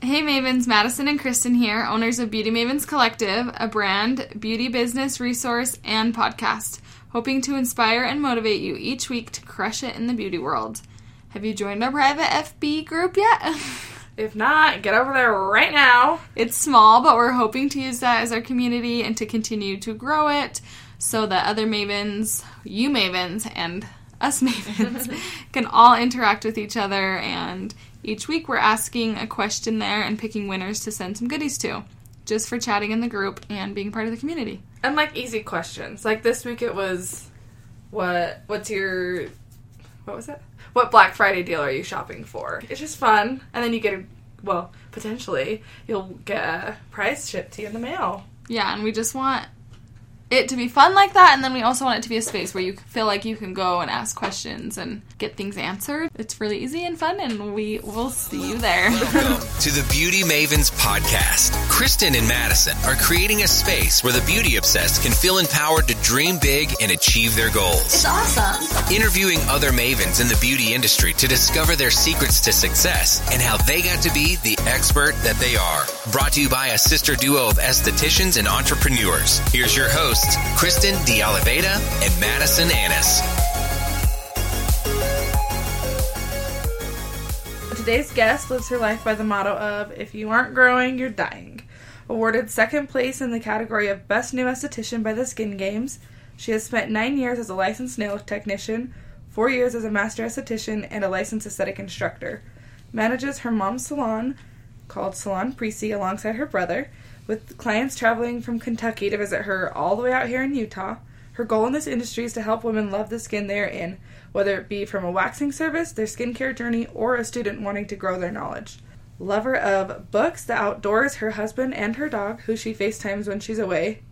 Hey Mavens, Madison and Kristen here, owners of Beauty Mavens Collective, a brand, beauty business resource, and podcast, hoping to inspire and motivate you each week to crush it in the beauty world. Have you joined our private FB group yet? If not, get over there right now. it's small, but we're hoping to use that as our community and to continue to grow it so that other Mavens, you Mavens, and us Mavens can all interact with each other. And each week we're asking a question there and picking winners to send some goodies to, just for chatting in the group and being part of the community. And like easy questions. Like this week it was what what's your what was it? What Black Friday deal are you shopping for? It's just fun. And then you get a well, potentially you'll get a prize shipped to you in the mail. Yeah, and we just want it to be fun like that, and then we also want it to be a space where you feel like you can go and ask questions and get things answered. It's really easy and fun, and we will see you there. to the Beauty Mavens podcast. Kristen and Madison are creating a space where the beauty obsessed can feel empowered to dream big and achieve their goals. It's awesome. Interviewing other mavens in the beauty industry to discover their secrets to success and how they got to be the expert that they are. Brought to you by a sister duo of estheticians and entrepreneurs. Here's your hosts, Kristen De Oliveira and Madison Annis. Today's guest lives her life by the motto of if you aren't growing, you're dying. Awarded second place in the category of Best New Esthetician by the Skin Games, she has spent nine years as a licensed nail technician, four years as a master esthetician, and a licensed aesthetic instructor. Manages her mom's salon, called Salon Prissy, alongside her brother, with clients traveling from Kentucky to visit her all the way out here in Utah. Her goal in this industry is to help women love the skin they are in, whether it be from a waxing service, their skincare journey, or a student wanting to grow their knowledge. Lover of books, the outdoors, her husband, and her dog, who she FaceTimes when she's away.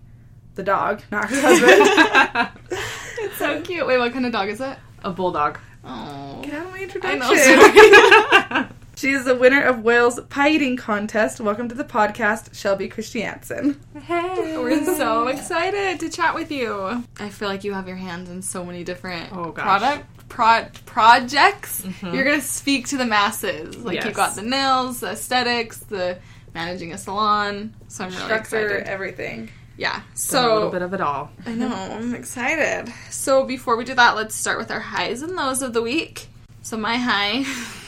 The dog, not her husband. it's so cute. Wait, what kind of dog is it? A bulldog. Oh, Get out of my I introduction. She is the winner of Wales Pie Eating Contest. Welcome to the podcast, Shelby Christiansen. Hey. We're so excited to chat with you. I feel like you have your hands in so many different Oh. Mm-hmm. product pro- projects. You're gonna speak to the masses. Like Yes. you've got the nails, the aesthetics, the managing a salon. So I'm really Instructor, excited. everything. Yeah. So a little bit of it all. I know I'm excited. So before we do that, let's start with our highs and lows of the week. So my high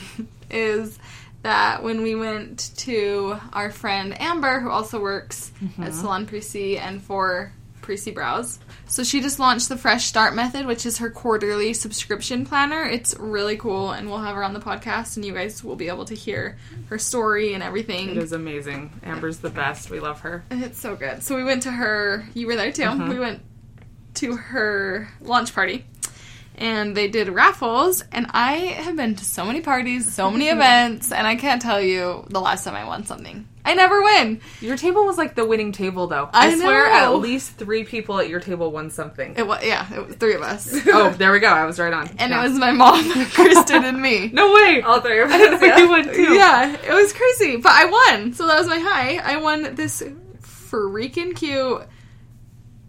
is that when we went to our friend Amber, who also works at mm-hmm. Salon Prissy and for Prissy Brows. So she just launched the Fresh Start Method, which is her quarterly subscription planner. It's really cool, and we'll have her on the podcast, and you guys will be able to hear her story and everything. It is amazing. Amber's the best. We love her. It's so good. So we went to her. You were there too. Mm-hmm. We went to her launch party, and they did raffles. And I have been to so many parties, so many events, and I can't tell you the last time I won something. I never win. Your table was like the winning table, though. I swear, know. at least three people at your table won something. It was yeah, it was three of us, oh, there we go. I was right on. and Yeah. it was my mom, Kristen, and me. no way. All three of I didn't us. think yeah. you won too. Yeah, it was crazy, but I won. So that was my high. I won this freaking cute.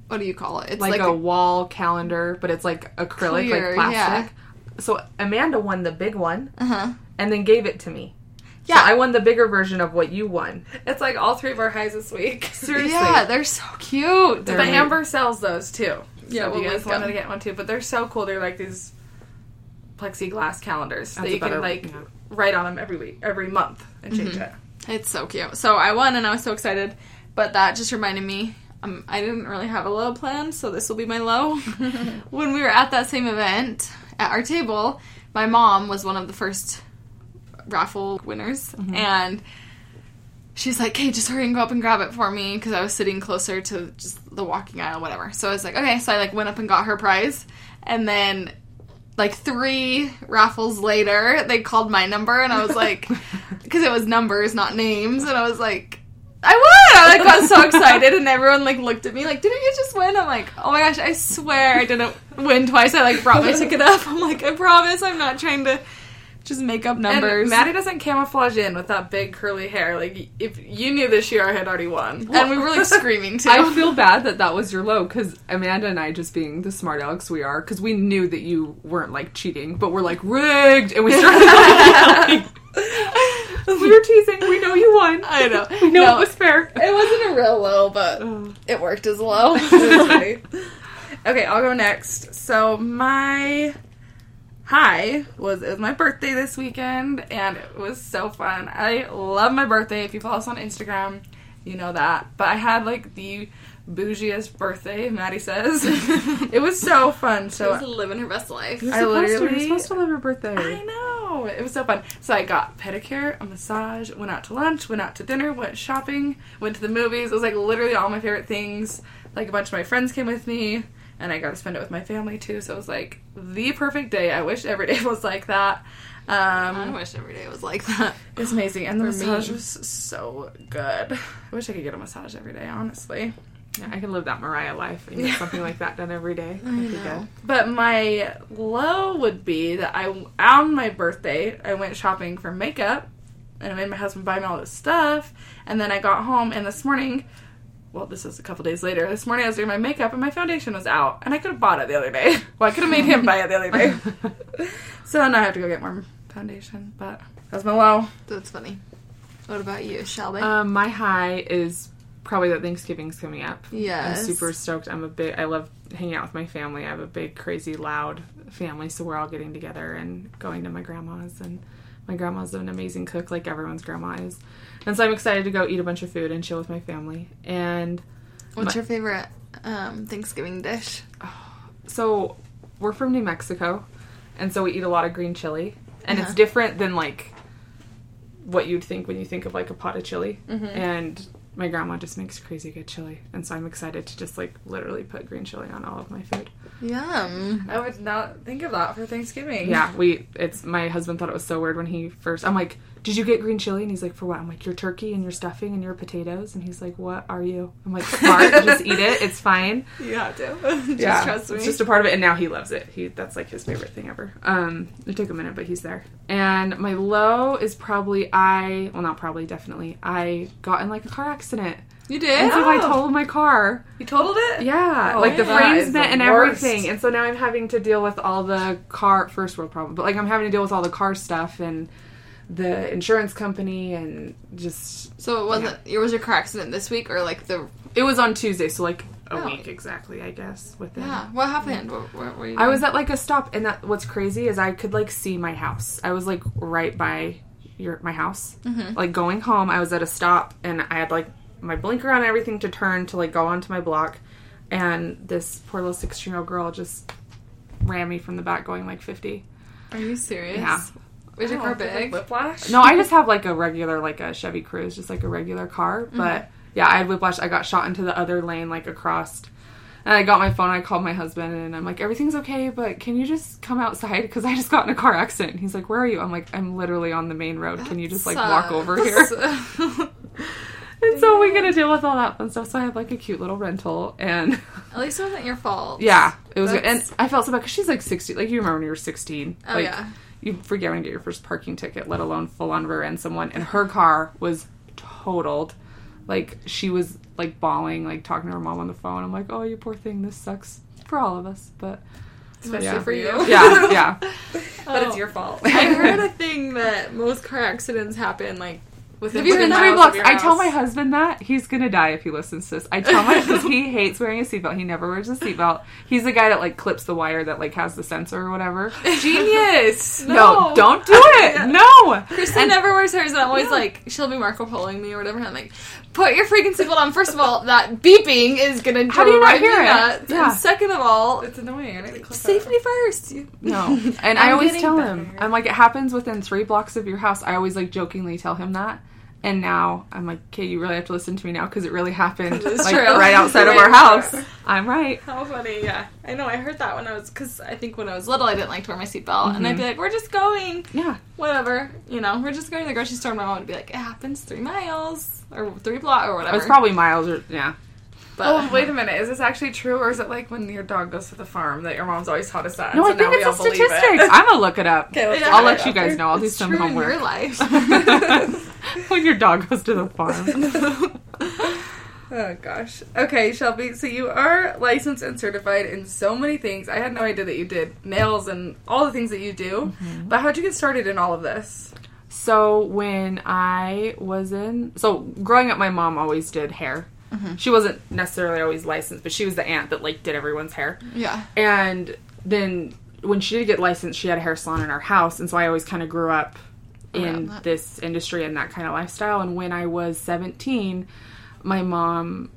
What do you call it? It's like, a, wall calendar, but it's like acrylic, Clear, like plastic. So Amanda won the big one uh huh. and then gave it to me. Yeah, So I won the bigger version of what you won. It's like all three of our highs this week. Seriously. Yeah, they're so cute. They're But neat. Amber sells those too. Yeah, so if we'll you guys wanted to get one too. But they're so cool. They're like these plexiglass calendars That's that a you better- can like yeah. write on them every week, every month, and change Mm-hmm. it. It's so cute. So I won, and I was so excited. But that just reminded me. Um, I didn't really have a low plan, so this will be my low. when we were at that same event at our table, my mom was one of the first raffle winners, and she's like, "Hey, just hurry and go up and grab it for me," because I was sitting closer to just the walking aisle, whatever. So I was like, "Okay," so I like went up and got her prize, and then like three raffles later, they called my number, and I was like, because it was numbers, not names, and I was like, I won! I like got so excited, and everyone like looked at me like, didn't you just win? I'm like, oh my gosh, I swear I didn't win twice. I like brought my ticket up. I'm like, I promise, I'm not trying to just make up numbers. And Maddie doesn't camouflage in with that big curly hair. Like if you knew this year, I had already won. and we were like screaming too. I feel bad that that was your low because Amanda and I, just being the smart Alex we are, because we knew that you weren't like cheating, but we're like rigged, and we started like, yelling. We were teasing. We know you won. I know. We know No, it was fair. it wasn't a real low, but Oh. it worked as low. It was funny. okay, I'll go next. So my high was it was my birthday this weekend, and it was so fun. I love my birthday. If you follow us on Instagram, you know that. But I had like the bougiest birthday. Maddie says it was so fun. She So was living her best life. You're I supposed to. literally- You're supposed to love your birthday. I know. It was so fun. So I got pedicure, a massage, went out to lunch, went out to dinner, went shopping, went to the movies. It was like literally all my favorite things. Like a bunch of my friends came with me, and I got to spend it with my family too. So it was like the perfect day. I wish every day was like that. I Um, wish every day was like that. it's amazing, and the For me. massage was so good. I wish I could get a massage every day, honestly. Yeah, I can live that Mariah life and get something like that done every day. That'd know. But my low would be that I on my birthday I went shopping for makeup and I made my husband buy me all this stuff and then I got home and this morning well this is a couple days later this morning I was doing my makeup and my foundation was out and I could have bought it the other day well I could have made him buy it the other day so now I have to go get more foundation but that's my low That's funny. What about you, Shelby? Um, my high is probably that Thanksgiving's coming up. Yeah, I'm super stoked. I'm a big. I love hanging out with my family. I have a big, crazy, loud family, so we're all getting together and going to my grandma's. And my grandma's an amazing cook, like everyone's grandma is. And so I'm excited to go eat a bunch of food and chill with my family. And What's my- your favorite um, Thanksgiving dish? so we're from New Mexico, and so we eat a lot of green chili, and it's Uh-huh. different than like what you'd think when you think of like a pot of chili. And my grandma just makes crazy good chili, and so I'm excited to just like literally put green chili on all of my food. Yum. I would not think of that for Thanksgiving Yeah, we. It's my husband thought it was so weird when he first. I'm like, "Did you get green chili?" And he's like, "For what?" I'm like, "Your turkey and your stuffing and your potatoes." And he's like, "What are you?" I'm like, "Smart, just eat it. It's fine." You have to. Just yeah, trust me. It's just a part of it, and now he loves it. He that's like his favorite thing ever. Um, it took a minute, but he's there. And my low is probably I. Well, not probably, definitely. I got in like a car accident, you did? and did? so I Oh. totaled my car. you totaled it Yeah, Oh, like the that frames is bent the and worst. everything, and so now I'm having to deal with all the car first world problem, but like I'm having to deal with all the car stuff and the insurance company and just So it wasn't. It was your car accident this week, or like the? it was on Tuesday, so like a Oh. week exactly, I guess. Within Yeah. What happened? What, what were you? I was at like a stop, and that what's crazy is I could like see my house. I was like right by your my house, Mm-hmm. like going home. I was at a stop, and I had like my blinker on everything to turn to like go onto my block, and this poor little sixteen year old girl just ran me from the back going like fifty. Are you serious? Yeah. Was your Oh, car did, like, big? whiplash No, I just have like a regular like a Chevy Cruze, just like a regular car. Mm-hmm. But yeah, I had whiplash. I got shot into the other lane like across. And I got my phone. I called my husband, and I'm like, "Everything's okay, but can you just come outside? Because I just got in a car accident." He's like, "Where are you?" I'm like, "I'm literally on the main road. Can you just like walk over here?" Sucks. And so we gotta deal with all that fun stuff. So I have like a cute little rental, and At least it wasn't your fault. yeah, it was. good. And I felt so bad because she's like 16. Like you remember when you were 16? Oh, like, yeah. You forget when you get your first parking ticket, let alone full on rear end someone. And her car was totaled. Like she was like bawling, like talking to her mom on the phone. I'm like, oh, you poor thing. This sucks for all of us, but especially Yeah. for you yeah, yeah. but it's Oh. your fault I heard a thing that most car accidents happen like within Have you within heard Three miles miles blocks. I tell my husband that he's gonna die if he listens to this. I tell my because he hates wearing a seatbelt. He never wears a seatbelt. He's the guy that like clips the wire that like has the sensor or whatever. genius No, don't do it. No. Kristen never wears hers, and I'm always like, she'll be Marco Poloing me or whatever. And I'm like, put your freaking seatbelt on. First of all, that beeping is gonna How do you not drive me hear it? Yeah. And second of all, it's annoying I need to click safety first. No. And I always tell better. him, I'm like, it happens within three blocks of your house. I always like jokingly tell him that. And now I'm like, okay, you really have to listen to me now because it really happened like true. right outside of our house. I'm right. How funny, yeah. I know, I heard that when I was, because I think when I was little, I didn't like to wear my seatbelt. And I'd Mm-hmm. be like, we're just going, Yeah. whatever. You know, we're just going to the grocery store. My mom would be like, it happens three miles or three blocks or whatever. It's probably miles or yeah. But, Oh, wait a minute. Is this actually true, or is it like when your dog goes to the farm that your mom's always taught us that? No, so I think it's a all statistic. it? I'm gonna look it up. Okay, let's Yeah. I'll let you guys know. I'll do It's some true in homework. your life. when your dog goes to the farm. Oh gosh. Okay, Shelby. So you are licensed and certified in so many things. I had no idea that you did nails and all the things that you do. Mm-hmm. But how'd you get started in all of this? So when I was in, so growing up, my mom always did hair. Mm-hmm. She wasn't necessarily always licensed, but she was the aunt that like did everyone's hair. Yeah. And then when she did get licensed, she had a hair salon in our house, and so I always kind of grew up in this industry and that kind of lifestyle. And when I was 17, my mom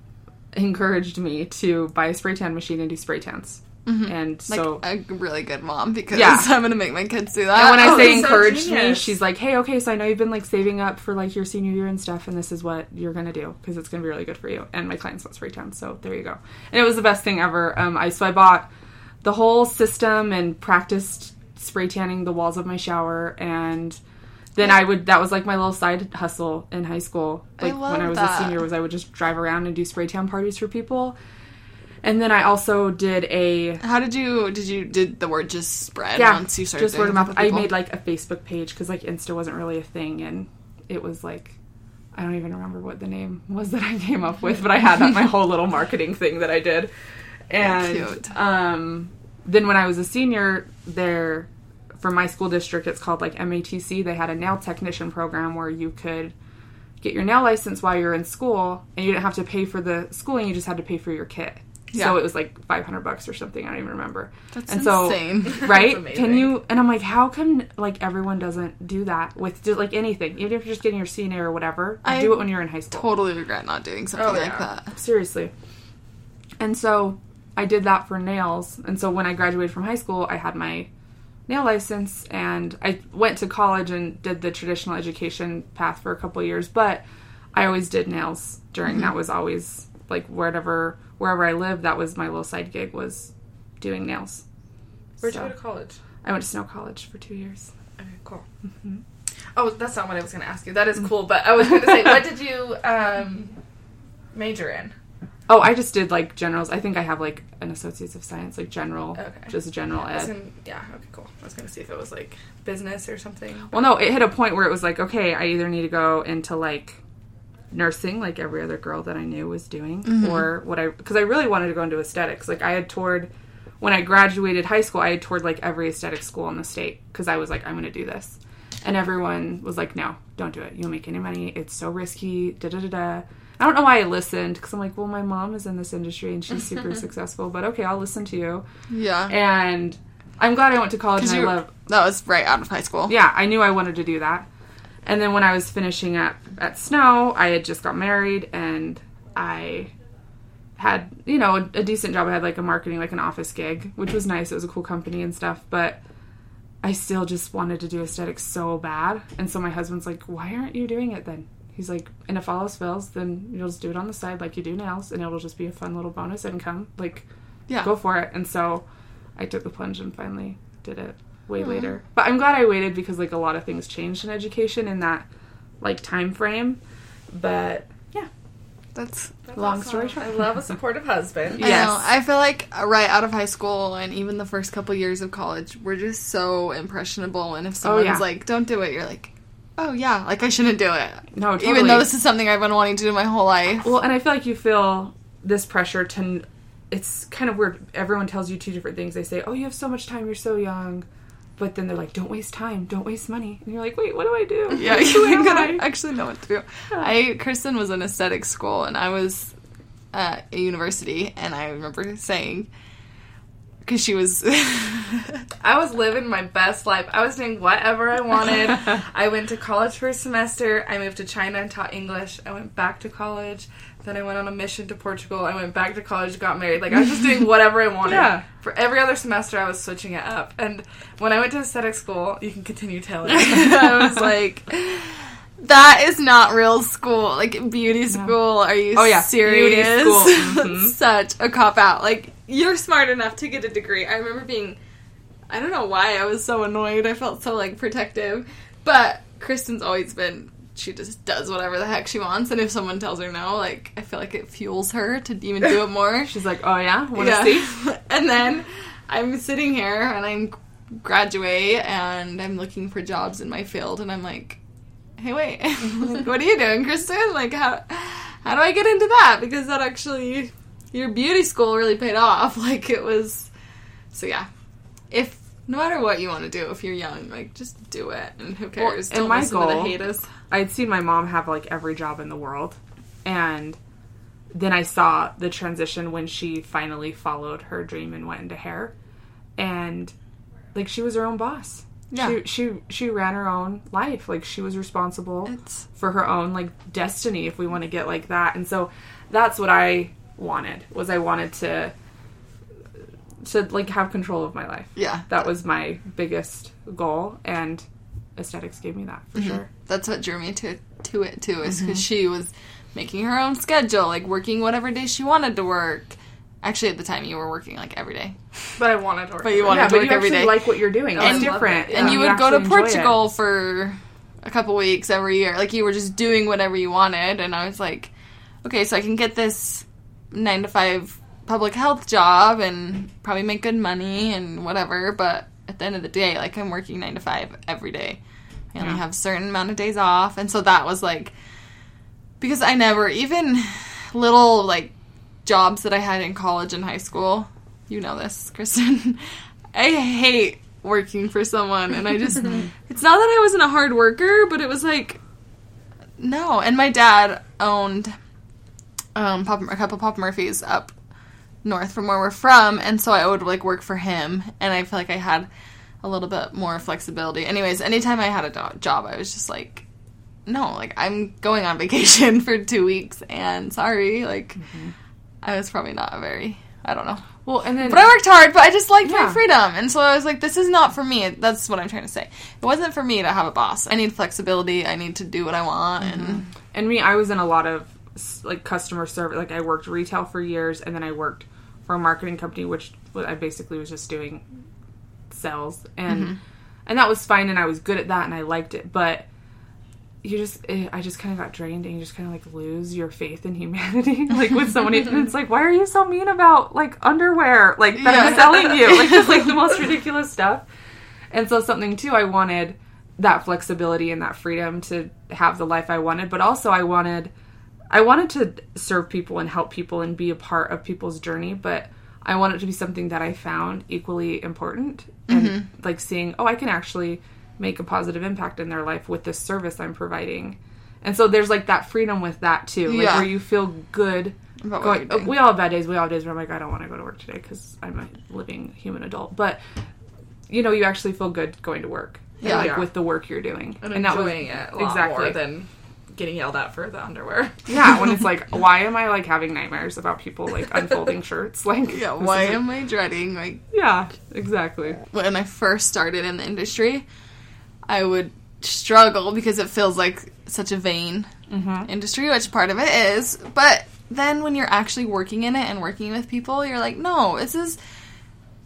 encouraged me to buy a spray tan machine and do spray tans. And Mm-hmm. Like so a really good mom because Yeah. I'm gonna make my kids do that. and when I Oh, say that's so encouraged me, she's like, "Hey, okay, so I know you've been like saving up for like your senior year and stuff, and this is what you're gonna do because it's gonna be really good for you." And my clients want spray tan, so there you go. And it was the best thing ever. Um, I so I bought the whole system and practiced spray tanning the walls of my shower, and then I would that was like my little side hustle in high school. I Like love when I was that. a senior, was I would just drive around and do spray tan parties for people. And then I also did a How did you did you did the word just spread yeah, once you started just word of mouth. I made like a Facebook page because like Insta wasn't really a thing, and it was like I don't even remember what the name was that I came up with, but I had that my whole little marketing thing that I did. And Cute. um, then when I was a senior, there for my school district, it's called like MATC. They had a nail technician program where you could get your nail license while you're in school, and you didn't have to pay for the schooling. You just had to pay for your kit. Yeah. So it was like 500 bucks or something. I don't even remember. That's and so insane. right? That's Can you? And I'm like, how come like everyone doesn't do that with just like anything, even if you're just getting your CNA or whatever? I do it when you're in high school. totally regret not doing something Oh, like that. Seriously. And so I did that for nails. And so when I graduated from high school, I had my nail license and I went to college and did the traditional education path for a couple years, but I always did nails during mm-hmm. that was always like wherever wherever I lived, that was my little side gig was doing nails. Where'd So- you go to college? I went to Snow College for two years. Okay, cool. Mm-hmm. Oh, that's not what I was going to ask you. That is cool, but I was going to say, what did you um, major in? Oh, I just did like generals. I think I have like an associates of science, like general, Okay. just general ed. gonna, yeah, okay, cool. I was going to see if it was like business or something. Well, no, it hit a point where it was like, okay, I either need to go into like nursing, like every other girl that I knew was doing, mm-hmm. or what I because I really wanted to go into aesthetics. Like I had toured when I graduated high school, I had toured like every aesthetic school in the state because I was like, I'm going to do this, and everyone was like, no, don't do it. You don't make any money. It's so risky. Da da da da. I don't know why I listened because I'm like, well, my mom is in this industry and she's super successful, but okay, I'll listen to you. Yeah. And I'm glad I went to college and I love that was right out of high school. yeah, I knew I wanted to do that. And then when I was finishing up at Snow, I had just got married and I had, you know, a, a decent job. I had like a marketing, like an office gig, which was nice. It was a cool company and stuff, but I still just wanted to do aesthetics so bad. And so my husband's like, why aren't you doing it then? He's like, and if all else fails, then you'll just do it on the side like you do nails and it'll just be a fun little bonus income. Like, Yeah. go for it. And so I took the plunge and finally did it way hmm. later. But I'm glad I waited because like a lot of things changed in education in that like time frame. But yeah, That's That's Long awesome. story short. I love a supportive husband. Yeah. I know. I feel like right out of high school and even the first couple years of college, we're just so impressionable. And if oh, someone's yeah. like, "Don't do it," you're like, "Oh yeah, like I shouldn't do it." no, totally. Even though this is something I've been wanting to do my whole life. well, and I feel like you feel this pressure to. It's kind of weird. Everyone tells you two different things. They say, "Oh, you have so much time. You're so young," but then they're like, "Don't waste time. Don't waste money." And you're like, "Wait, what do I do? Yeah, I'm gonna I?" actually know what to do. I Kristen was in aesthetic school, and I was at a university, and I remember saying because she was. I was living my best life. I was doing whatever I wanted. I went to college for a semester. I moved to China and taught English. I went back to college. Then I went on a mission to Portugal. I went back to college, got married. Like I was just doing whatever I wanted. Yeah. For every other semester, I was switching it up. And when I went to aesthetic school, you can continue telling. I was like, That is not real school. Like beauty school. Are you Oh, yeah. serious? Beauty school. Mhm. Such a cop out. Like you're smart enough to get a degree. I remember being I don't know why I was so annoyed. I felt so like protective. But Kristen's always been she just does whatever the heck she wants and if someone tells her no, like I feel like it fuels her to even do it more. She's like, "Oh yeah, want to see?" and then I'm sitting here and I'm graduate and I'm looking for jobs in my field and I'm like, hey wait, like, what are you doing, Kristen? Like how how do I get into that? Because that actually your beauty school really paid off. Like it was so yeah. If no matter what you want to do, if you're young, like just do it, and who Well, cares? and Don't my listen to the goal- haters. I'd seen my mom have like every job in the world, and then I saw the transition when she finally followed her dream and went into hair, and like she was her own boss. Yeah. She she she ran her own life. Like she was responsible It's- for her own like destiny if we want to get like that. And so that's what I wanted. Was I wanted to to like have control of my life. Yeah, That was my biggest goal and aesthetics gave me that for Mm-hmm. sure. that's what drew me to to it too. Is Mm-hmm. because she was making her own schedule, like working whatever day she wanted to work. Actually, at the time, you were working like every day, But I wanted to work. But you wanted yeah, to but work you every actually like what you're doing. I it's different. it. and Yeah, you would go to actually it. Portugal for a couple weeks every year. Like you were just doing whatever you wanted, and I was like, okay, so I can get this nine to five public health job and probably make good money and whatever. But at the end of the day, like I'm working nine to five every day. I only Yeah. have a certain amount of days off, and so that was like because I never even little like jobs that I had in college and high school. You know this, Kristen. I hate working for someone, and I just it's not that I wasn't a hard worker, but it was like no. And my dad owned um Pop, a couple Pop Murphys up north from where we're from, and so I would like work for him, and I feel like I had a little bit more flexibility. Anyways, anytime I had a do- job, I was just like, no, like I'm going on vacation for two weeks, and sorry, like mm-hmm. I was probably not a very, I don't know. Well, and then But I worked hard, but I just liked my freedom. And so I was like, this is not for me. That's what I'm trying to say. It wasn't for me to have a boss. I need flexibility. I need to do what I want. And mm-hmm. and me, I was in a lot of like customer service. Like I worked retail for years, and then I worked for a marketing company, which I basically was just doing sales, and and that was fine, and I was good at that, and I liked it. But you just, eh, I just kind of got drained, and you just kind of like lose your faith in humanity, like with someone. and it's like, why are you so mean about like underwear, like that I'm Yeah. selling you, like just like the most ridiculous stuff. And so something too, I wanted that flexibility and that freedom to have the life I wanted, but also I wanted I wanted to serve people and help people and be a part of people's journey, but I want it to be something that I found equally important and mm-hmm. like seeing, oh, I can actually make a positive impact in their life with this service I'm providing. And so there's like that freedom with that too, like Yeah. where you feel good About going. you're. We all have bad days. We all have days where I'm like, I don't want to go to work today because I'm a living human adult. But you know, you actually feel good going to work. Yeah. like Yeah. with the work you're doing, and, that was enjoying it a lot exactly. more than getting yelled at for the underwear. Yeah, when it's like, why am I like having nightmares about people like unfolding shirts? Like, yeah, why am I dreading? Like, Yeah, exactly. when I first started in the industry, I would struggle because it feels like such a vain mm-hmm. industry, which part of it is. But then when you're actually working in it and working with people, you're like, no, this is.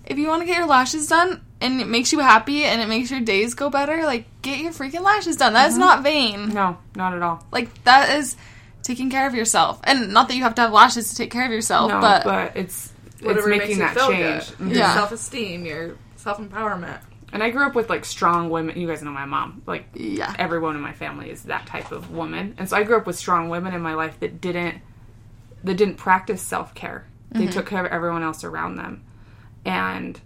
If you want to get your lashes done and it makes you happy and it makes your days go better, like get your freaking lashes done. That is not vain. No, not at all. Like that is taking care of yourself, and not that you have to have lashes to take care of yourself, No, but, but, it's Whatever it's makes making you that feel change. good. Mhm. Your Yeah. self esteem, your self empowerment. And I grew up with like strong women. You guys know my mom. Like yeah, everyone in my family is that type of woman, and so I grew up with strong women in my life that didn't that didn't practice self care. They took care of everyone else around them, and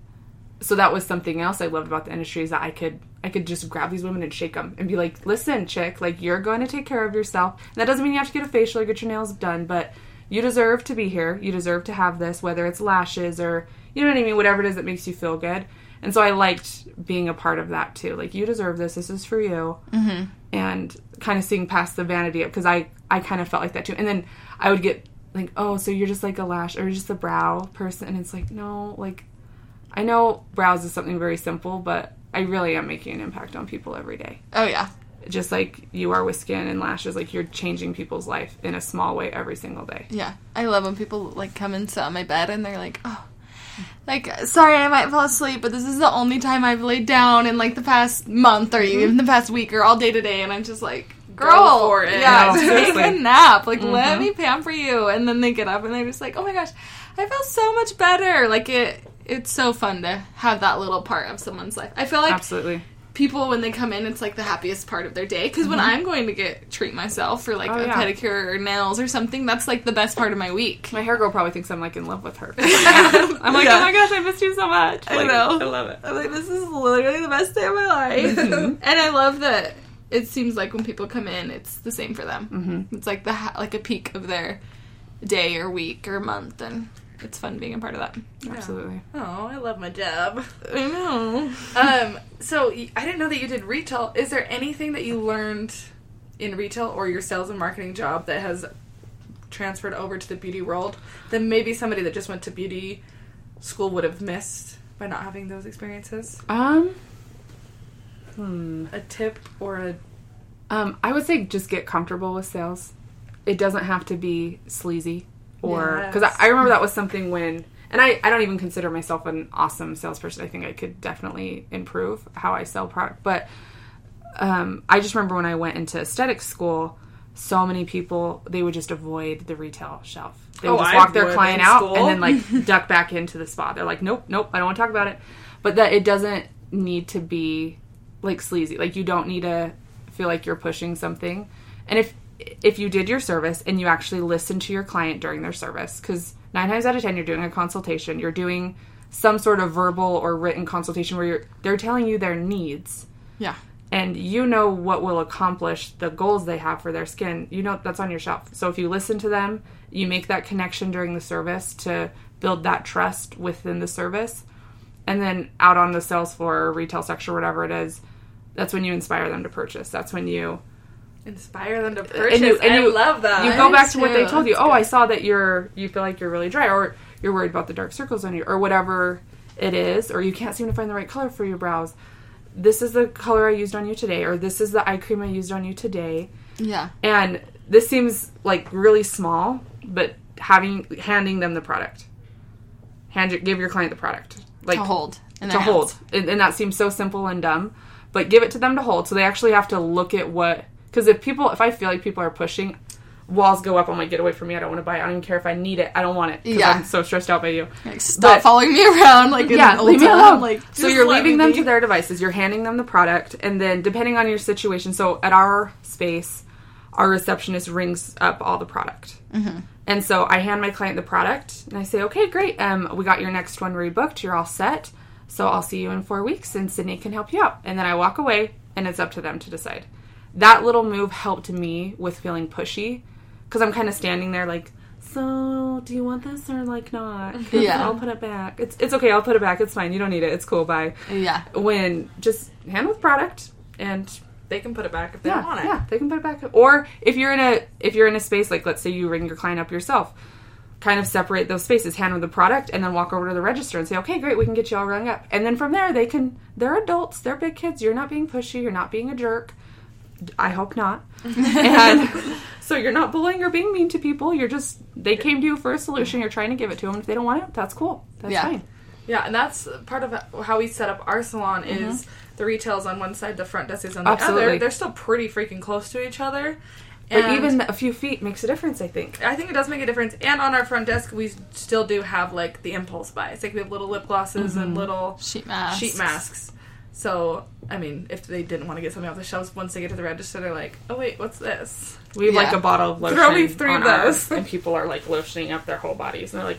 so that was something else I loved about the industry is that I could I could just grab these women and shake them and be like, listen, chick, like you're going to take care of yourself. And that doesn't mean you have to get a facial or get your nails done, but you deserve to be here. You deserve to have this, whether it's lashes or you know what I mean, whatever it is that makes you feel good. And so I liked being a part of that too. Like you deserve this. This is for you. Mm-hmm. And kind of seeing past the vanity because I I kind of felt like that too. And then I would get like, oh, so you're just like a lash or just a brow person, and it's like, no, like I know brows is something very simple, but I really am making an impact on people every day. oh yeah, Just like you are with skin and lashes, like you're changing people's life in a small way every single day. Yeah, I love when people like come and sit on my bed and they're like, "Oh, like sorry, I might fall asleep, but this is the only time I've laid down in like the past month or even mm-hmm. the past week or all day today." And I'm just like, "Girl, it. yeah, No, take a nap. Like, let mm-hmm. me pamper you." And then they get up and they're just like, "Oh my gosh, I feel so much better." Like it, it's so fun to have that little part of someone's life. I feel like Absolutely. people when they come in, it's like the happiest part of their day. Because when I'm going to get treat myself for like Mm-hmm. Oh, a yeah. pedicure or nails or something, that's like the best part of my week. My hair girl probably thinks I'm like in love with her. I'm like, Yeah. oh my gosh, I missed you so much. I know. I love it. I'm like, this is literally the best day of my life. Mm-hmm. and I love that it seems like when people come in, it's the same for them. Mm-hmm. It's like the ha- like a peak of their day or week or month, and it's fun being a part of that. Absolutely. Oh, I love my job. I know. Um, so I didn't know that you did retail. Is there anything that you learned in retail or your sales and marketing job that has transferred over to the beauty world that maybe somebody that just went to beauty school would have missed by not having those experiences? Um. Hmm. A tip or a Um, I would say just get comfortable with sales. It doesn't have to be sleazy, or because Yes. I, I remember that was something when, and I, I don't even consider myself an awesome salesperson. I think I could definitely improve how I sell product, but um, I just remember when I went into aesthetic school, so many people they would just avoid the retail shelf. They would Oh, just I walk their client out school. and then like duck back into the spot. They're like, nope, nope, I don't want to talk about it. But that it doesn't need to be like sleazy. Like you don't need to feel like you're pushing something. And if if you did your service and you actually listened to your client during their service, because nine times out of ten you're doing a consultation, you're doing some sort of verbal or written consultation where you're they're telling you their needs. Yeah. and you know what will accomplish the goals they have for their skin. You know that's on your shelf. So if you listen to them you make that connection during the service to build that trust within the service. And then out on the sales floor or retail section or whatever it is that's when you inspire them to purchase. That's when you inspire them to purchase. and you, and I you love that. You go back to what they told you. That's Oh, I saw that you're you feel like you're really dry, or you're worried about the dark circles on you, or whatever it is, or you can't seem to find the right color for your brows. This is the color I used on you today, or this is the eye cream I used on you today. Yeah. And this seems like really small, but having handing them the product, hand give your client the product, like to hold. To hold. And, and that seems so simple and dumb, but give it to them to hold. So they actually have to look at what. Because if people, if I feel like people are pushing, walls go up. I'm like, get away from me. I don't want to buy it. I don't even care if I need it. I don't want it. Yeah. I'm so stressed out by you. Like, stop But- following me around like Yeah, leave me alone. Like, so you're leaving them be. to their devices. You're handing them the product, and then depending on your situation. So at our space, our receptionist rings up all the product, Mm-hmm. and so I hand my client the product, and I say, "Okay, great. Um, we got your next one rebooked. You're all set. So I'll see you in four weeks, and Sydney can help you out." And then I walk away, and it's up to them to decide. That little move helped me with feeling pushy, because I'm kind of standing there like. So, do you want this or like not? Yeah. I'll put it back. It's it's okay. I'll put it back. It's fine. You don't need it. It's cool. Bye. Yeah. When just hand with product and they can put it back if they yeah, want it. yeah, they can put it back. Or if you're in a if you're in a space like let's say you ring your client up yourself, kind of separate those spaces. Hand with the product and then walk over to the register and say, okay, great, we can get you all rung up. And then from there, they can. They're adults. They're big kids. You're not being pushy. You're not being a jerk. I hope not. and so you're not bullying or being mean to people. You're just they came to you for a solution. You're trying to give it to them. If they don't want it, that's cool. That's Yeah. fine. Yeah, and that's part of how we set up our salon is mm-hmm. the retail's on one side, the front desk is on the Absolutely. other. They're still pretty freaking close to each other. But And even a few feet makes a difference. I think. I think it does make a difference. And on our front desk, we still do have like the impulse buys. Like we have little lip glosses mm-hmm. and little Sheet masks. sheet masks. So I mean, if they didn't want to get something off the shelves, once they get to the register, they're like, "Oh wait, what's this?" We have like a bottle of lotion. Throw me three of those. and people are like lotioning up their whole bodies, and they're like,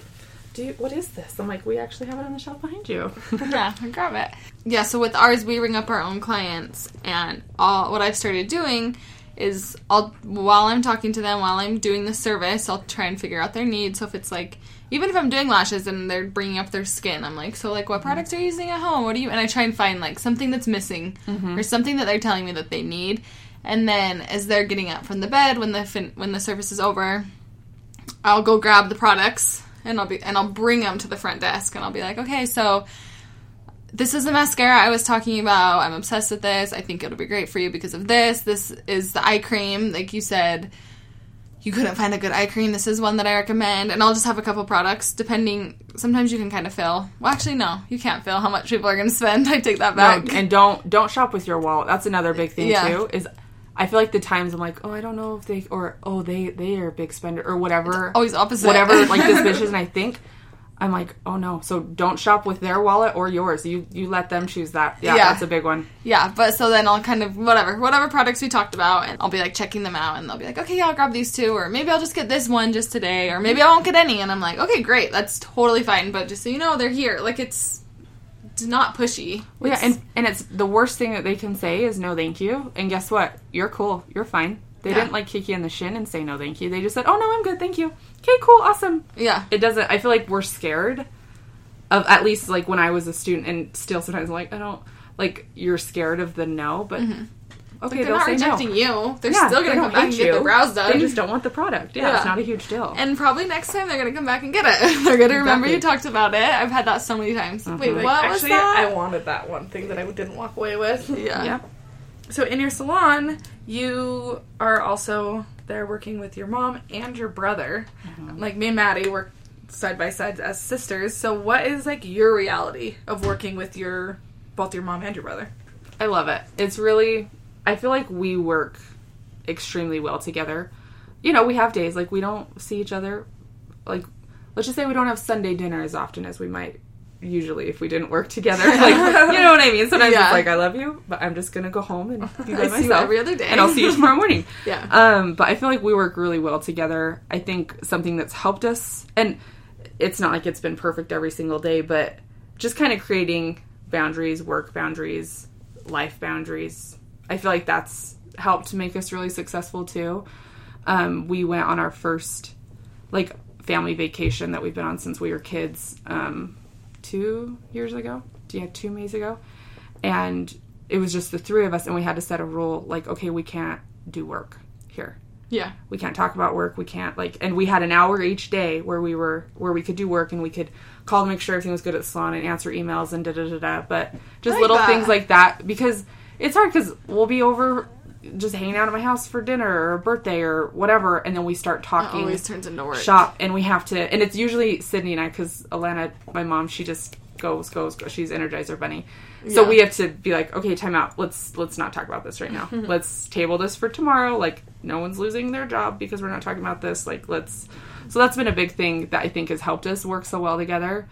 "Do you, what is this?" I'm like, "We actually have it on the shelf behind you." yeah, grab it. Yeah, so with ours, we ring up our own clients, and all what I've started doing is I'll while I'm talking to them, while I'm doing the service, I'll try and figure out their needs. So if it's like even if I'm doing lashes and they're bringing up their skin, I'm like, so like, what mm-hmm. products are you using at home? What do you? And I try and find like something that's missing mm-hmm. or something that they're telling me that they need. And then as they're getting up from the bed when the fin- when the service is over, I'll go grab the products and I'll be and I'll bring them to the front desk and I'll be like, okay, so this is the mascara I was talking about. I'm obsessed with this. I think it'll be great for you because of this. This is the eye cream, like you said. You couldn't find a good eye cream. This is one that I recommend, and I'll just have a couple products. Depending, sometimes you can kind of fill. Well, actually, no, you can't fill how much people are going to spend. I take that No, back. and don't don't shop with your wallet. That's another big thing Yeah. too. Is I feel like the times I'm like, oh, I don't know if they or oh they they are a big spender or whatever. Always opposite. whatever like this bitch is, and I think I'm like, oh no. So don't shop with their wallet or yours. You you let them choose that. Yeah, Yeah. that's a big one. Yeah, but so then I'll kind of whatever whatever products we talked about, and I'll be like checking them out, and they'll be like, okay, yeah, I'll grab these two, or maybe I'll just get this one just today, or maybe I won't get any, and I'm like, okay, great, that's totally fine, but just so you know, they're here. Like it's, it's not pushy. Well, yeah, and and it's the worst thing that they can say is no, thank you. And guess what? You're cool. You're fine. They Yeah. didn't like kick you in the shin and say no, thank you. They just said, oh no, I'm good, thank you. Okay, cool, awesome. yeah, It doesn't. I feel like we're scared of at least like when I was a student, and still sometimes I'm like I don't like you're scared of the no, but mm-hmm. okay, like they're not say rejecting no. you. They're Yeah, still gonna don't come back hate and get their brows done. They just don't want the product. Yeah, Yeah. it's not a huge deal. and probably next time they're gonna come back and get it. they're gonna remember you talked about it. I've had that so many times. Wait, mm-hmm. Like, what was that? I wanted that one thing that I didn't walk away with. yeah. yeah, So in your salon, you are also there working with your mom and your brother. Mm-hmm. Like me and Maddie work side by side as sisters. So what is like your reality of working with your both your mom and your brother? I love it. It's really. I feel like we work extremely well together. You know, we have days like we don't see each other. Like, let's just say we don't have Sunday dinner as often as we might usually if we didn't work together. Like, you know what I mean? Sometimes Yeah. it's like I love you, but I'm just gonna go home and be by I see you myself every other day. and I'll see you tomorrow morning. Yeah. Um, but I feel like we work really well together. I think something that's helped us, and it's not like it's been perfect every single day, but just kind of creating boundaries, work boundaries, life boundaries. I feel like that's helped make us really successful too. Um, we went on our first like family vacation that we've been on since we were kids um, two years ago. Yeah, two Mays ago, and it was just the three of us, and we had to set a rule like, okay, we can't do work here yeah. we can't talk about work we can't like and we had an hour each day where we were where we could do work and we could call to make sure everything was good at the salon and answer emails and da da da da but just like little that. things like that because it's hard because we'll be over just hanging out at my house for dinner or a birthday or whatever and then we start It talking always turns into work. shop and we have to and it's usually sydney and i because alana my mom she just goes goes goes. She's energizer bunny. So Yeah. we have to be like okay time out. Let's let's not talk about this right now. Let's table this for tomorrow. Like no one's losing their job because we're not talking about this. Like let's so that's been a big thing that i think has helped us work so well together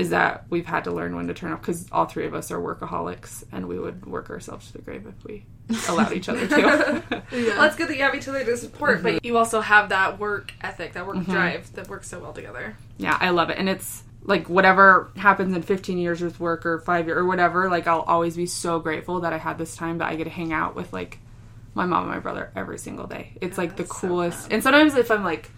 is that we've had to learn when to turn off because all three of us are workaholics and we would work ourselves to the grave if we allowed each other to Yeah. Well, it's good that you have each other to support, but mm-hmm. you also have that work ethic, that work mm-hmm. drive that works so well together. Yeah, I love it. And it's like whatever happens in 15 years with work or 5 year or whatever, like I'll always be so grateful that I had this time that I get to hang out with like my mom and my brother every single day. It's like the that's so coolest. and sometimes if I'm like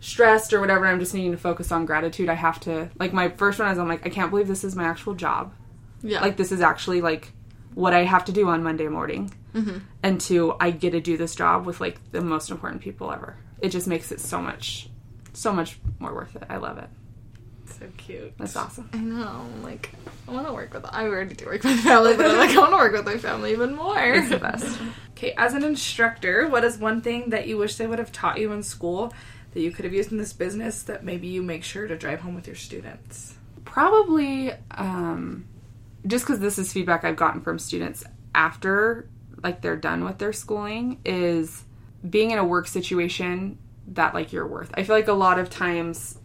stressed or whatever, I'm just needing to focus on gratitude, I have to like my first one is I'm like I can't believe this is my actual job. yeah. Like this is actually like what I have to do on Monday morning. Mm-hmm. And two, I get to do this job with like the most important people ever. It just makes it so much so much more worth it. I love it. So cute. That's awesome. I know. Like, I want to work with. I already do work with my family, but I'm like, I want to work with my family even more. It's the best. Okay, as an instructor, what is one thing that you wish they would have taught you in school that you could have used in this business that maybe you make sure to drive home with your students? Probably um, just because this is feedback I've gotten from students after like they're done with their schooling is being in a work situation that like you're worth. I feel like a lot of times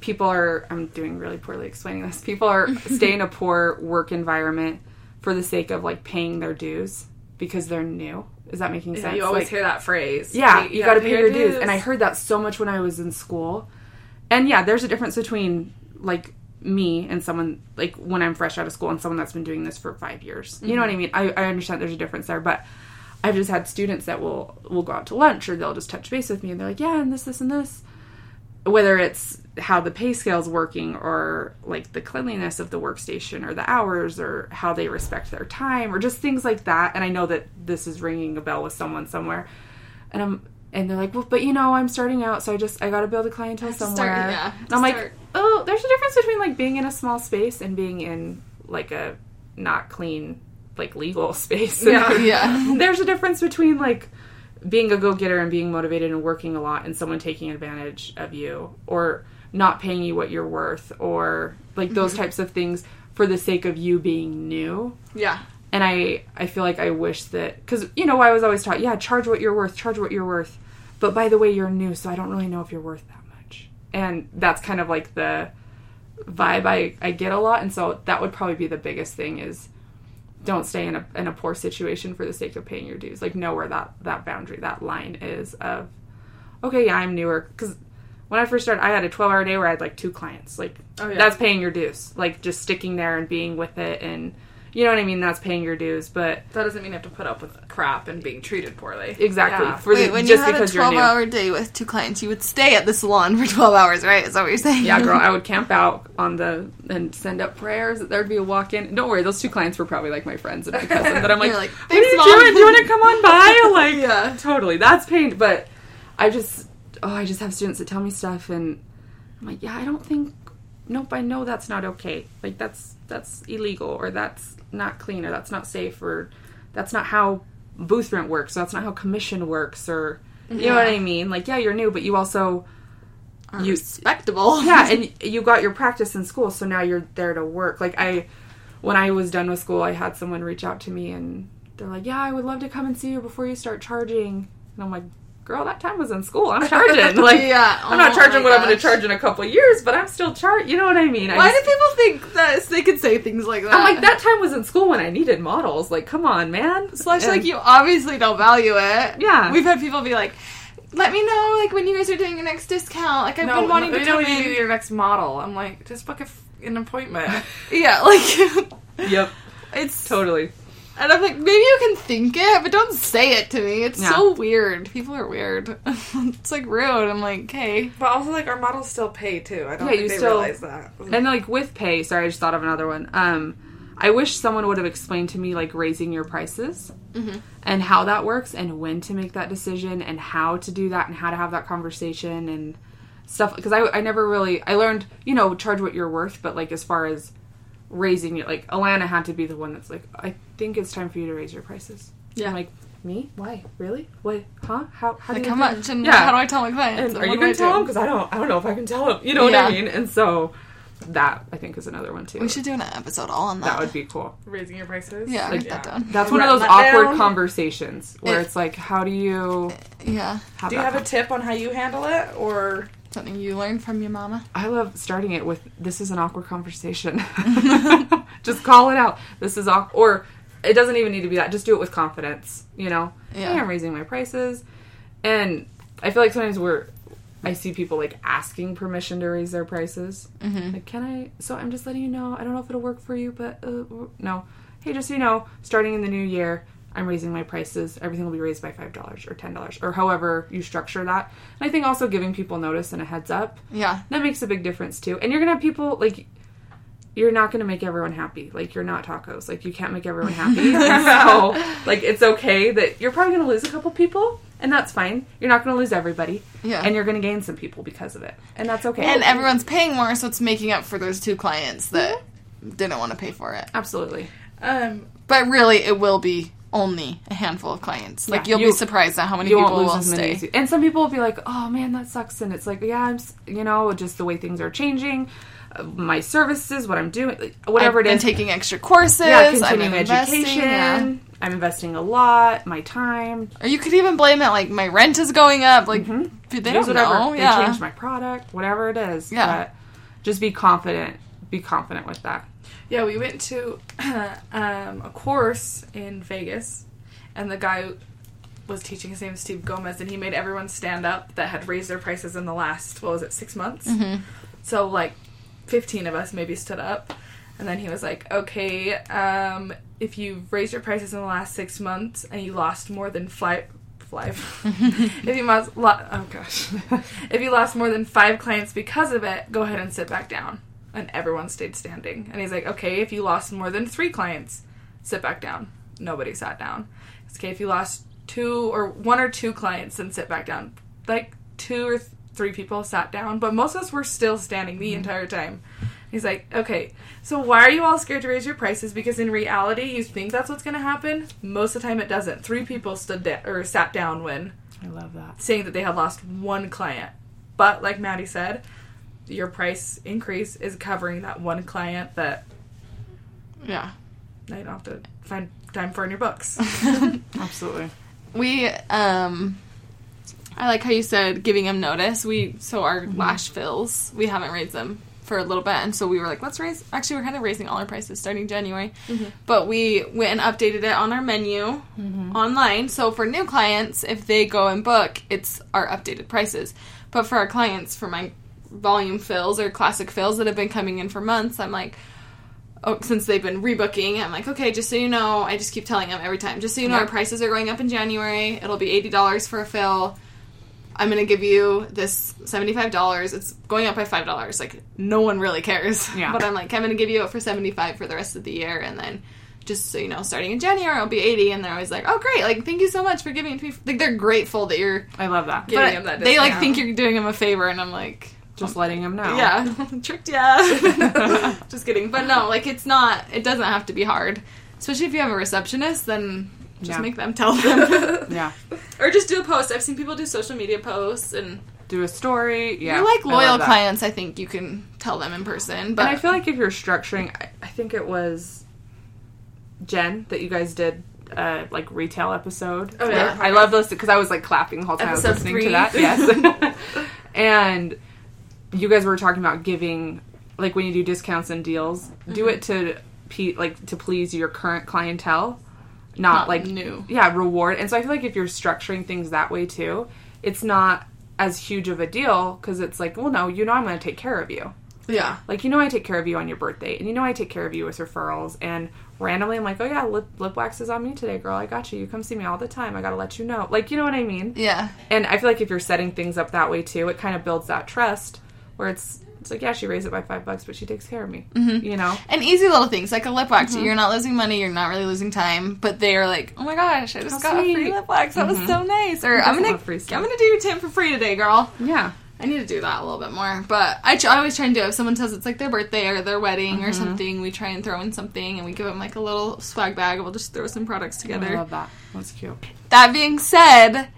people are I'm doing really poorly explaining this. People are stay in a poor work environment for the sake of like paying their dues because they're new. Is that making sense? Yeah, you always Like- hear that phrase. yeah, Hey, you, got to pay your dues. And I heard that so much when I was in school. And yeah, there's a difference between like me and someone like when I'm fresh out of school and someone that's been doing this for five years. You know what I mm-hmm. mean? I, I understand there's a difference there, but I've just had students that will will go out to lunch or they'll just touch base with me and they're like, yeah, and this, this, and this. Whether it's how the pay scale's working or like the cleanliness of the workstation or the hours or how they respect their time or just things like that. And I know that this is ringing a bell with someone somewhere. And I'm and they're like, well, but you know, I'm starting out, so I just I got to build a clientele to start- somewhere. yeah, and I'm like, oh, there's a difference between like being in a small space and being in like a not clean like legal space. Yeah. Yeah. there's a difference between like being a go-getter and being motivated and working a lot and someone taking advantage of you or not paying you what you're worth or like those mm-hmm. types of things for the sake of you being new. Yeah. and i i feel like i wish that because you know i was always taught yeah charge what you're worth charge what you're worth. But by the way you're new so i don't really know if you're worth that much. And that's kind of like the vibe I, I get a lot. And so that would probably be the biggest thing is don't stay in a, in a poor situation for the sake of paying your dues. Like know where that that boundary that line is of okay yeah i'm newer. Because when i first started i had a 12 hour day where i had like two clients. Like Oh, yeah. that's paying your dues. Like just sticking there and being with it and you know what i mean that's paying your dues but That doesn't mean you have to put up with crap and being treated poorly. exactly Yeah. for Wait, the, when just you had a twelve-hour day with two clients, you would stay at the salon for 12 hours, right? Is that what you're saying? Yeah, girl, I would camp out on the and send up prayers. There'd be a walk in. Don't worry, those two clients were probably like my friends and my cousin. But I'm like, You're like, what are you Mom." doing? Do you want to come on by? Like, Yeah. totally. That's pain. But I just, oh, I just have students that tell me stuff, and I'm like, yeah, I don't think. Nope, I know that's not okay. Like that's that's illegal, or that's not clean, or that's not safe, or that's not how booth rent works. Or that's not how commission works, or you know what I mean. Like, yeah, you're new, but you also Are You- respectable. yeah, and you got your practice in school, so now you're there to work. Like I, when I was done with school, I had someone reach out to me, and they're like, "Yeah, I would love to come and see you before you start charging." And I'm like, "Girl, that time was in school. I'm charging. Like, Yeah. I'm not Oh charging what I'm going to charge in a couple of years, but I'm still charging. You know what I mean? I Why just- do people think that they could say things like that? I'm like that time was in school when I needed models. Like, come on, man. Slash, And- like, you obviously don't value it. Yeah. We've had people be like, let me know, like, when you guys are doing your next discount. Like, I've No, been wanting no, to come you in. your next model. I'm like, just book a f- an appointment. Yeah, like, Yep, it's. totally. And I'm like, maybe you can think it, but don't say it to me. It's Yeah. so weird. People are weird. it's like rude. I'm like, okay. but also, like, our models still pay too. I don't Yeah, think you they still- realize that. And like with pay, sorry, I just thought of another one. Um, I wish someone would have explained to me like raising your prices and how that works and when to make that decision and how to do that and how to have that conversation and stuff. Because I, I never really I learned you know charge what you're worth, but like as far as raising it, like Alana had to be the one that's like I think it's time for you to raise your prices. Yeah. I'm like me? Why? Really? What? Huh? How? How Like, do how you think- much? And Yeah. how do I tell my clients? and And are you going to tell them? Because I don't, I don't know if I can tell them. You know what Yeah. I mean? And so that I think is another one too. We should do an episode all on that. That would be cool. Raising your prices. Yeah, Like, write that down. That's one of those awkward down. conversations where If- it's like, how do you Yeah. have Do you have a tip on how you handle it, or Something you learned from your mama. I love starting it with this is an awkward conversation. just call it out. This is awkward. Or it doesn't even need to be that. Just do it with confidence, you know? Yeah. Hey, I'm raising my prices. And I feel like sometimes we're, I see people like asking permission to raise their prices. Mm-hmm. Like, can I? So I'm just letting you know. I don't know if it'll work for you, but uh, no. Hey, just so you know, starting in the new year, I'm raising my prices. Everything will be raised by five dollars or ten dollars or however you structure that. And I think also giving people notice and a heads up Yeah. that makes a big difference too. And you're gonna have people like you're not gonna make everyone happy. Like you're not tacos. Like you can't make everyone happy. so like it's okay that you're probably gonna lose a couple people, and that's fine. You're not gonna lose everybody. Yeah. And you're gonna gain some people because of it. And that's okay. And everyone's paying more, so it's making up for those two clients that didn't want to pay for it. Absolutely. um, But really, it will be only a handful of clients. Like Yeah, you'll you- be surprised at how many people will stay. many. And some people will be like, "Oh man, that sucks." And it's like, "Yeah, I'm, you know, just the way things are changing, uh, my services, what I'm doing, whatever I've it been is." taking extra courses. yeah, I'm continuing education. yeah. I'm investing a lot, my time. Or you could even blame it like my rent is going up. Like they Use don't Mm-hmm. whatever. know. They Yeah. changed my product, whatever it is. Yeah. But just be confident. Be confident with that. yeah, we went to um, a course in Vegas, and the guy was teaching. His name is Steve Gomez, and he made everyone stand up that had raised their prices in the last what was it six months. So like fifteen of us maybe stood up, and then he was like, "Okay, um, if you raised your prices in the last six months and you lost more than five." Five. if you lost, lo- oh gosh, if you lost more than five clients because of it, go ahead and sit back down. And everyone stayed standing. And he's like, okay, if you lost more than three clients, sit back down. Nobody sat down. It's okay if you lost two or one or two clients, then sit back down. Like two or th- three people sat down, but most of us were still standing the mm-hmm. entire time. He's like, okay, so why are you all scared to raise your prices? Because in reality, you think that's what's going to happen. Most of the time, it doesn't. Three people stood da- or sat down when I love that. saying that they had lost one client. But like Maddie said, your price increase is covering that one client that Yeah. now you don't have to find time for in your books. Absolutely. We um I like how you said giving them notice. We so our mm-hmm. lash fills, we haven't raised them for a little bit, and so we were like, let's raise. Actually, we're kind of raising all our prices starting January, mm-hmm. but we went and updated it on our menu mm-hmm. online. So for new clients, if they go and book, it's our updated prices. But for our clients, for my volume fills or classic fills that have been coming in for months, I'm like. Oh, since they've been rebooking, I'm like, okay, just so you know, I just keep telling them every time, just so you know, our prices are going up in January. It'll be eighty dollars for a fill. I'm gonna give you this seventy five dollars. It's going up by five dollars. Like no one really cares. Yeah. But I'm like, I'm gonna give you it for seventy five for the rest of the year, and then just so you know, starting in January it'll be eighty. And they're always like, oh great, like thank you so much for giving it to me. Like they're grateful that you're. I love that. Giving them that they like think you're doing them a favor, and I'm like, Just letting them know. yeah, tricked ya. just kidding. But no, like it's not. It doesn't have to be hard. Especially if you have a receptionist, then just Yeah. make them tell them. Yeah. or just do a post. I've seen people do social media posts and Do a story. Yeah. you're like loyal that. clients. I think you can tell them in person. But and I feel like if you're structuring, I, I think it was Jen that you guys did. Uh, like retail episode. Oh, yeah. I love this because I was like clapping the whole time I was listening three. to that. Yes, and you guys were talking about giving, like when you do discounts and deals, do Mm-hmm. it to pe- like to please your current clientele, not, Not like new. Yeah, reward. And so I feel like if you're structuring things that way too, it's not as huge of a deal because it's like, well, no, you know, I'm going to take care of you. yeah, Like, you know, I take care of you on your birthday, and you know, I take care of you with referrals. And randomly, I'm like, oh, yeah, lip, lip wax is on me today, girl. I got you. You come see me all the time. I got to let you know. Like, you know what I mean? yeah, And I feel like if you're setting things up that way too, it kind of builds that trust where it's, it's like, yeah, she raised it by five bucks, but she takes care of me. Mm-hmm. You know? and easy little things like a lip wax. Mm-hmm. You're not losing money. You're not really losing time. But they are like, oh my gosh, I just How got a free lip wax. That was so nice. Or I'm gonna I'm gonna do your Tim for free today, girl. Yeah. I need to do that a little bit more. But I, tr- I always try and do it. If someone says it's like their birthday or their wedding Mm-hmm. or something, we try and throw in something and we give them like a little swag bag. We'll just throw some products I together. love that. That's cute. That being said,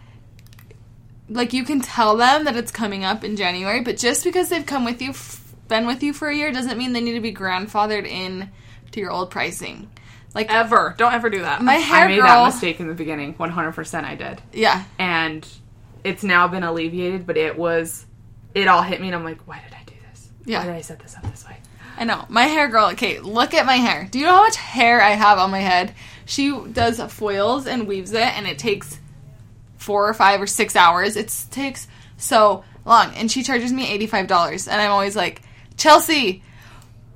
like you can tell them that it's coming up in January, but just because they've come with you, f- been with you for a year, doesn't mean they need to be grandfathered in to your old pricing. Like Ever. Don't ever do that. my hair I made girl, that mistake in the beginning. 100% I did. yeah, And it's now been alleviated, but it was, it all hit me, and I'm like, why did I do this? Yeah. Why did I set this up this way? I know. My hair girl, okay, look at my hair. Do you know how much hair I have on my head? She does foils and weaves it, and it takes four or five or six hours. It takes so long. And she charges me $85. And I'm always like, Chelsea,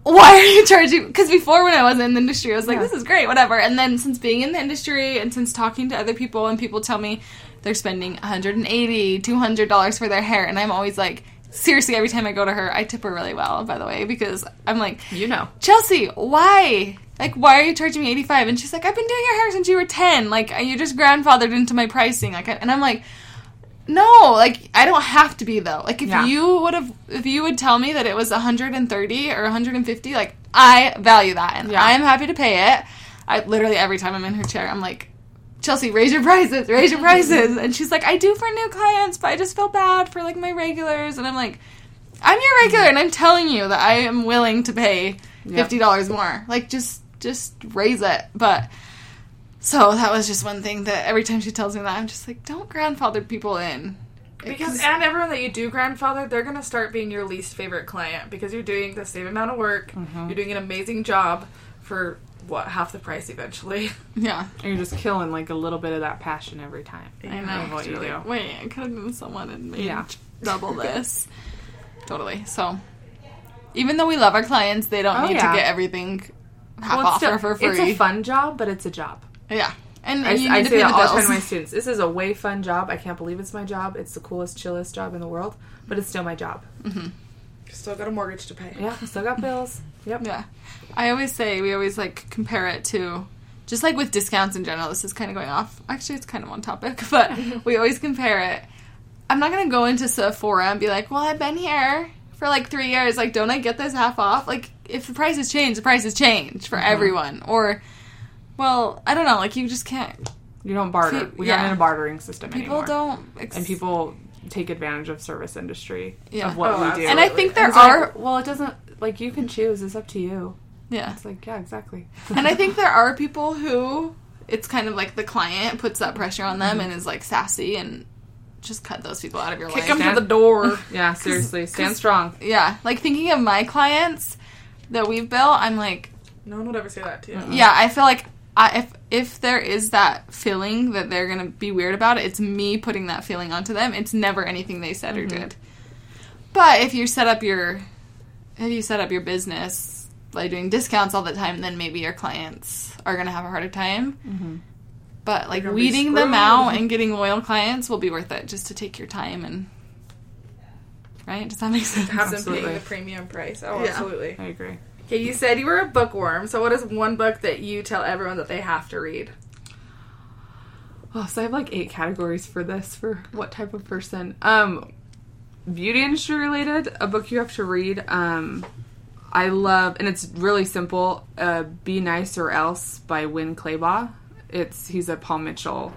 why are you charging? Because before, when I wasn't in the industry, I was like, Yeah. this is great, whatever. And then since being in the industry and since talking to other people, and people tell me they're spending $180, $200 for their hair, and I'm always like, seriously, every time I go to her, I tip her really well, by the way, because I'm like, You know. Chelsea, why? Like, why are you charging me 85? And she's like, I've been doing your hair since you were 10. Like, you just grandfathered into my pricing. Like, and I'm like, no, like, I don't have to be, though. Like, if Yeah. you would have, if you would tell me that it was 130 or 150, like, I value that. And Yeah. I am happy to pay it. I literally, every time I'm in her chair, I'm like, Chelsea, raise your prices, raise your prices. And she's like, I do for new clients, but I just feel bad for, like, my regulars. And I'm like, I'm your regular, and I'm telling you that I am willing to pay fifty dollars more. Like just just raise it. But so that was just one thing that every time she tells me that, I'm just like, don't grandfather people in. Because and everyone that you do grandfather, they're gonna start being your least favorite client because you're doing the same amount of work. Mm-hmm. You're doing an amazing job for what half the price eventually. yeah, And you're just killing like a little bit of that passion every time. I know. Of what you do. like, Wait, I could have done someone and made Yeah. double this. totally. So even though we love our clients, they don't Oh, need yeah. to get everything half Well, off it's, still, or for free. it's a fun job, but it's a job. yeah, and, I, and you I to say that the all the time to my students. This is a way fun job. I can't believe it's my job. It's the coolest, chillest job in the world, but it's still my job. Mm-hmm. Still got a mortgage to pay. Yeah, still got bills. Yep. Yeah. I always say we always like compare it to just like with discounts in general. This is kind of going off. Actually, it's kind of on topic, but we always compare it. I'm not going to go into Sephora and be like, "Well, I've been here for like 3 years. Like, don't I get this half off?" Like, if the prices change, the prices change for uh-huh. everyone. Or well, I don't know, like you just can't You don't barter. See, we yeah. aren't in a bartering system people anymore. don't ex- and people take advantage of service industry Yeah. of what Oh, we do. And I think there It's like, are well, it doesn't like you can choose. It's up to you. yeah. It's like yeah, exactly. and I think there are people who it's kind of like the client puts that pressure on them mm-hmm. and is like sassy and just cut those people out of your Kick life. them to the door. Yeah, seriously, stand strong. Yeah, like thinking of my clients that we've built, I'm like, No one would ever say that to you. yeah, I feel like I, if if there is that feeling that they're gonna be weird about it, it's me putting that feeling onto them. It's never anything they said or mm-hmm. did. But if you set up your if you set up your business by doing discounts all the time, then maybe your clients are gonna have a harder time. But like weeding them out and getting loyal clients will be worth it just to take your time and right. Does that make sense? Have them Absolutely. paying the premium price. Oh, Yeah. absolutely. I agree. Okay, you said you were a bookworm. So, what is one book that you tell everyone that they have to read? Oh, so I have like eight categories for this for what type of person. Um, beauty industry related, a book you have to read. Um, I love, and it's really simple. Uh, Be Nice or Else by Winn Claybaugh. It's he's a Paul Mitchell,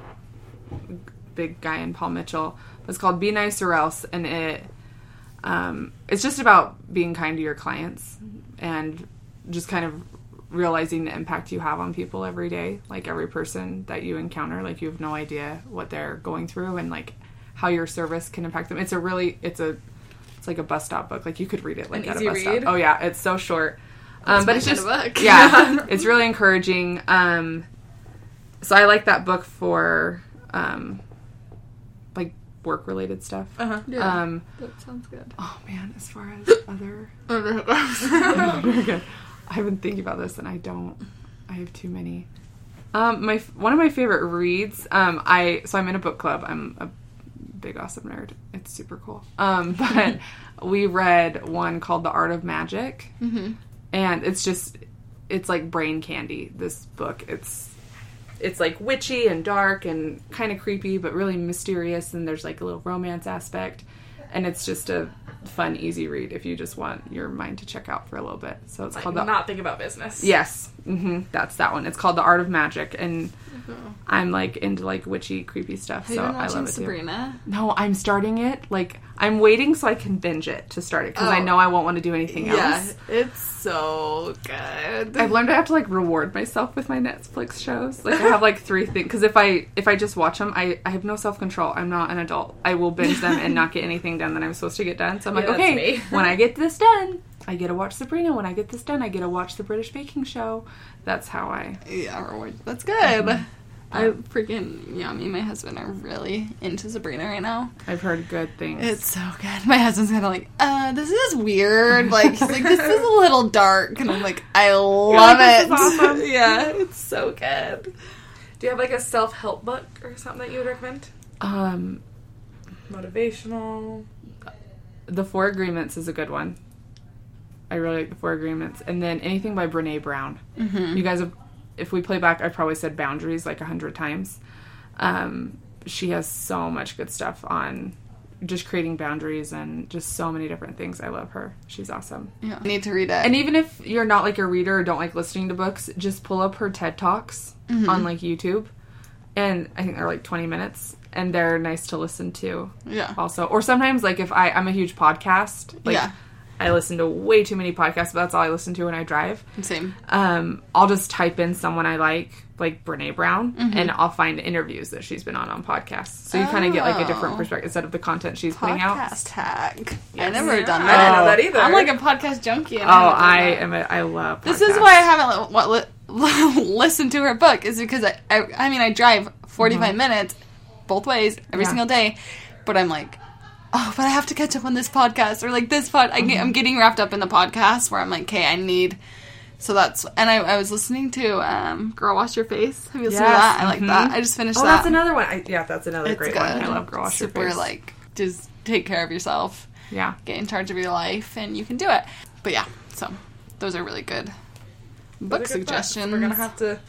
big guy in Paul Mitchell. It's called Be Nice or Else, and it um, it's just about being kind to your clients and just kind of realizing the impact you have on people every day like every person that you encounter like you have no idea what they're going through and like how your service can impact them it's a really it's a it's like a bus stop book like you could read it like An at easy a bus read? stop oh yeah it's so short um, but it's just of book. yeah it's really encouraging um, so i like that book for um, like work related stuff Uh huh. Yeah. um, that sounds good. oh man as far as other very good. I've been thinking about this, and I don't. I have too many. Um, my one of my favorite reads. Um, I so I'm in a book club. I'm a big awesome nerd. It's super cool. Um, but we read one called The Art of Magic, Mm-hmm. and it's just it's like brain candy. This book. It's it's like witchy and dark and kind of creepy, but really mysterious. And there's like a little romance aspect, and it's just a fun, easy read if you just want your mind to check out for a little bit. So it's Like, called the not think about business. Yes, hmm that's that one. It's called The Art of Magic, and Oh. I'm like into like witchy, creepy stuff. Have you so been I watching love it too. Sabrina? No, I'm starting it. Like I'm waiting so I can binge it to start it because I Oh. know I won't want to do anything else. it's so good. I've learned I have to like reward myself with my Netflix shows. Like I have like three things because if I if I just watch them, I I have no self control. I'm not an adult. I will binge them and not get anything done that I'm supposed to get done. So I'm like, Yeah, that's okay, when I get this done, I get to watch Sabrina. When I get this done, I get to watch the British Baking Show. That's how I. yeah, reward. That's good. I freaking yeah, me and my husband are really into Sabrina right now. I've heard good things. It's so good. My husband's kind of like, uh, this is weird. Like he's like, this is a little dark, and I'm like, I love "This it. is awesome." yeah, it's so good. Do you have like a self help book or something that you would recommend? um Motivational. the Four Agreements is a good one. I really like the Four Agreements, and then anything by Brene Brown. Mm-hmm. You guys have, if we play back, I probably said boundaries like a hundred times. Um, she has so much good stuff on just creating boundaries and just so many different things. I love her. She's awesome. Yeah, I need to read it. And even if you're not like a reader or don't like listening to books, just pull up her TED Talks Mm-hmm. on like YouTube. And I think they're like 20 minutes and they're nice to listen to yeah, also. Or sometimes like if I I'm a huge podcast, like Yeah. I listen to way too many podcasts, but that's all I listen to when I drive. same. Um, I'll just type in someone I like, like Brene Brown, Mm-hmm. and I'll find interviews that she's been on on podcasts. So you kind of get like a different Oh. perspective instead of the content she's putting out. Podcast hack. I Yes. never done I that. didn't know Oh. that either. I'm like a podcast junkie. And Oh, haven't I am. A, I love. This is why I haven't what, li- listened to her book is because I, I, I mean I drive 45 minutes both ways every Mm-hmm. Yeah. single day, but I'm like, oh, but I have to catch up on this podcast or like this pod. I get, Mm-hmm. I'm getting wrapped up in the podcast where I'm like, okay, I need. So that's and I, I was listening to um, "Girl Wash Your Face." Have you listened to that? I like mhm. that. I just finished Oh, that. that's another one. I, yeah, that's another It's great good. one. I love Girl Wash Your Face. Super like just take care of yourself, Yeah. get in charge of your life, and you can do it. But yeah, so those are really good book Those are good books. suggestions. We're gonna have to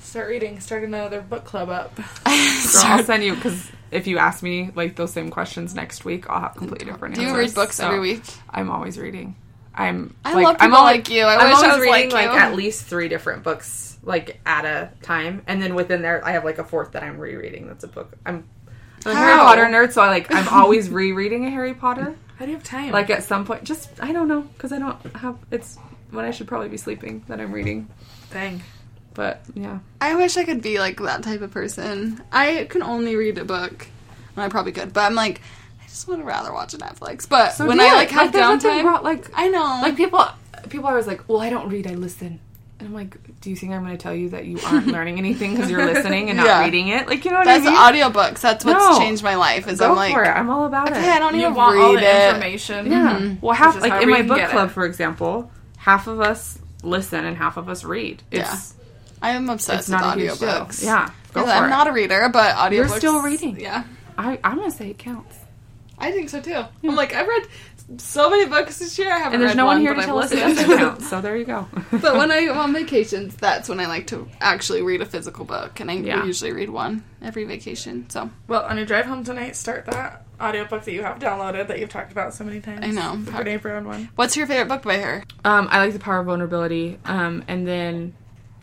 start reading, start another book club up. Girl, I'll send you because if you ask me like those same questions next week, I'll have completely different. Answers. Do you read books So, every week? I'm always reading. I'm. I like, love I'm people always, like you. I I'm wish I always was reading like like, at least three different books like at a time, and then within there, I have like a fourth that I'm rereading. That's a book. I'm. I'm a Harry Potter nerd, so I like I'm always rereading a Harry Potter. How do you have time? Like at some point, just I don't know because I don't have it's when I should probably be sleeping that I'm reading. dang. But yeah, I wish I could be like that type of person. I can only read a book. And I probably could, but I'm like, I just would rather watch a Netflix. But So when I it. like have there's nothing downtime, wrong- like I know, like people people are always like, well, I don't read, I listen. And I'm like, do you think I'm going to tell you that you aren't learning anything because you're listening and not Yeah. reading it? Like, you know what that's I mean? That's audiobooks. That's what's No. changed my life. Is Go I'm like, for it. I'm all about okay, it. I don't You even want read all the it. information. Mm-hmm. Yeah. Well, half like in my book club, it. for example, half of us listen and half of us read. It's I am obsessed it's not a with huge deal. audiobooks. Yeah. Go Because for I'm it. not a reader, but audiobooks. You're still reading. Yeah. I I'm gonna say it counts. I think so too. I'm like, I've read so many books this year. I haven't And there's read no one here to I've tell us it listened. doesn't count. So there you go. but when I'm on vacations, that's when I like to actually read a physical book, and I Yeah. usually read one every vacation. So Well, on your drive home tonight, start that audiobook that you have downloaded that you've talked about so many times. I know. The Brene Brown one. what's your favorite book by her? um, I like the power of vulnerability. Um, and then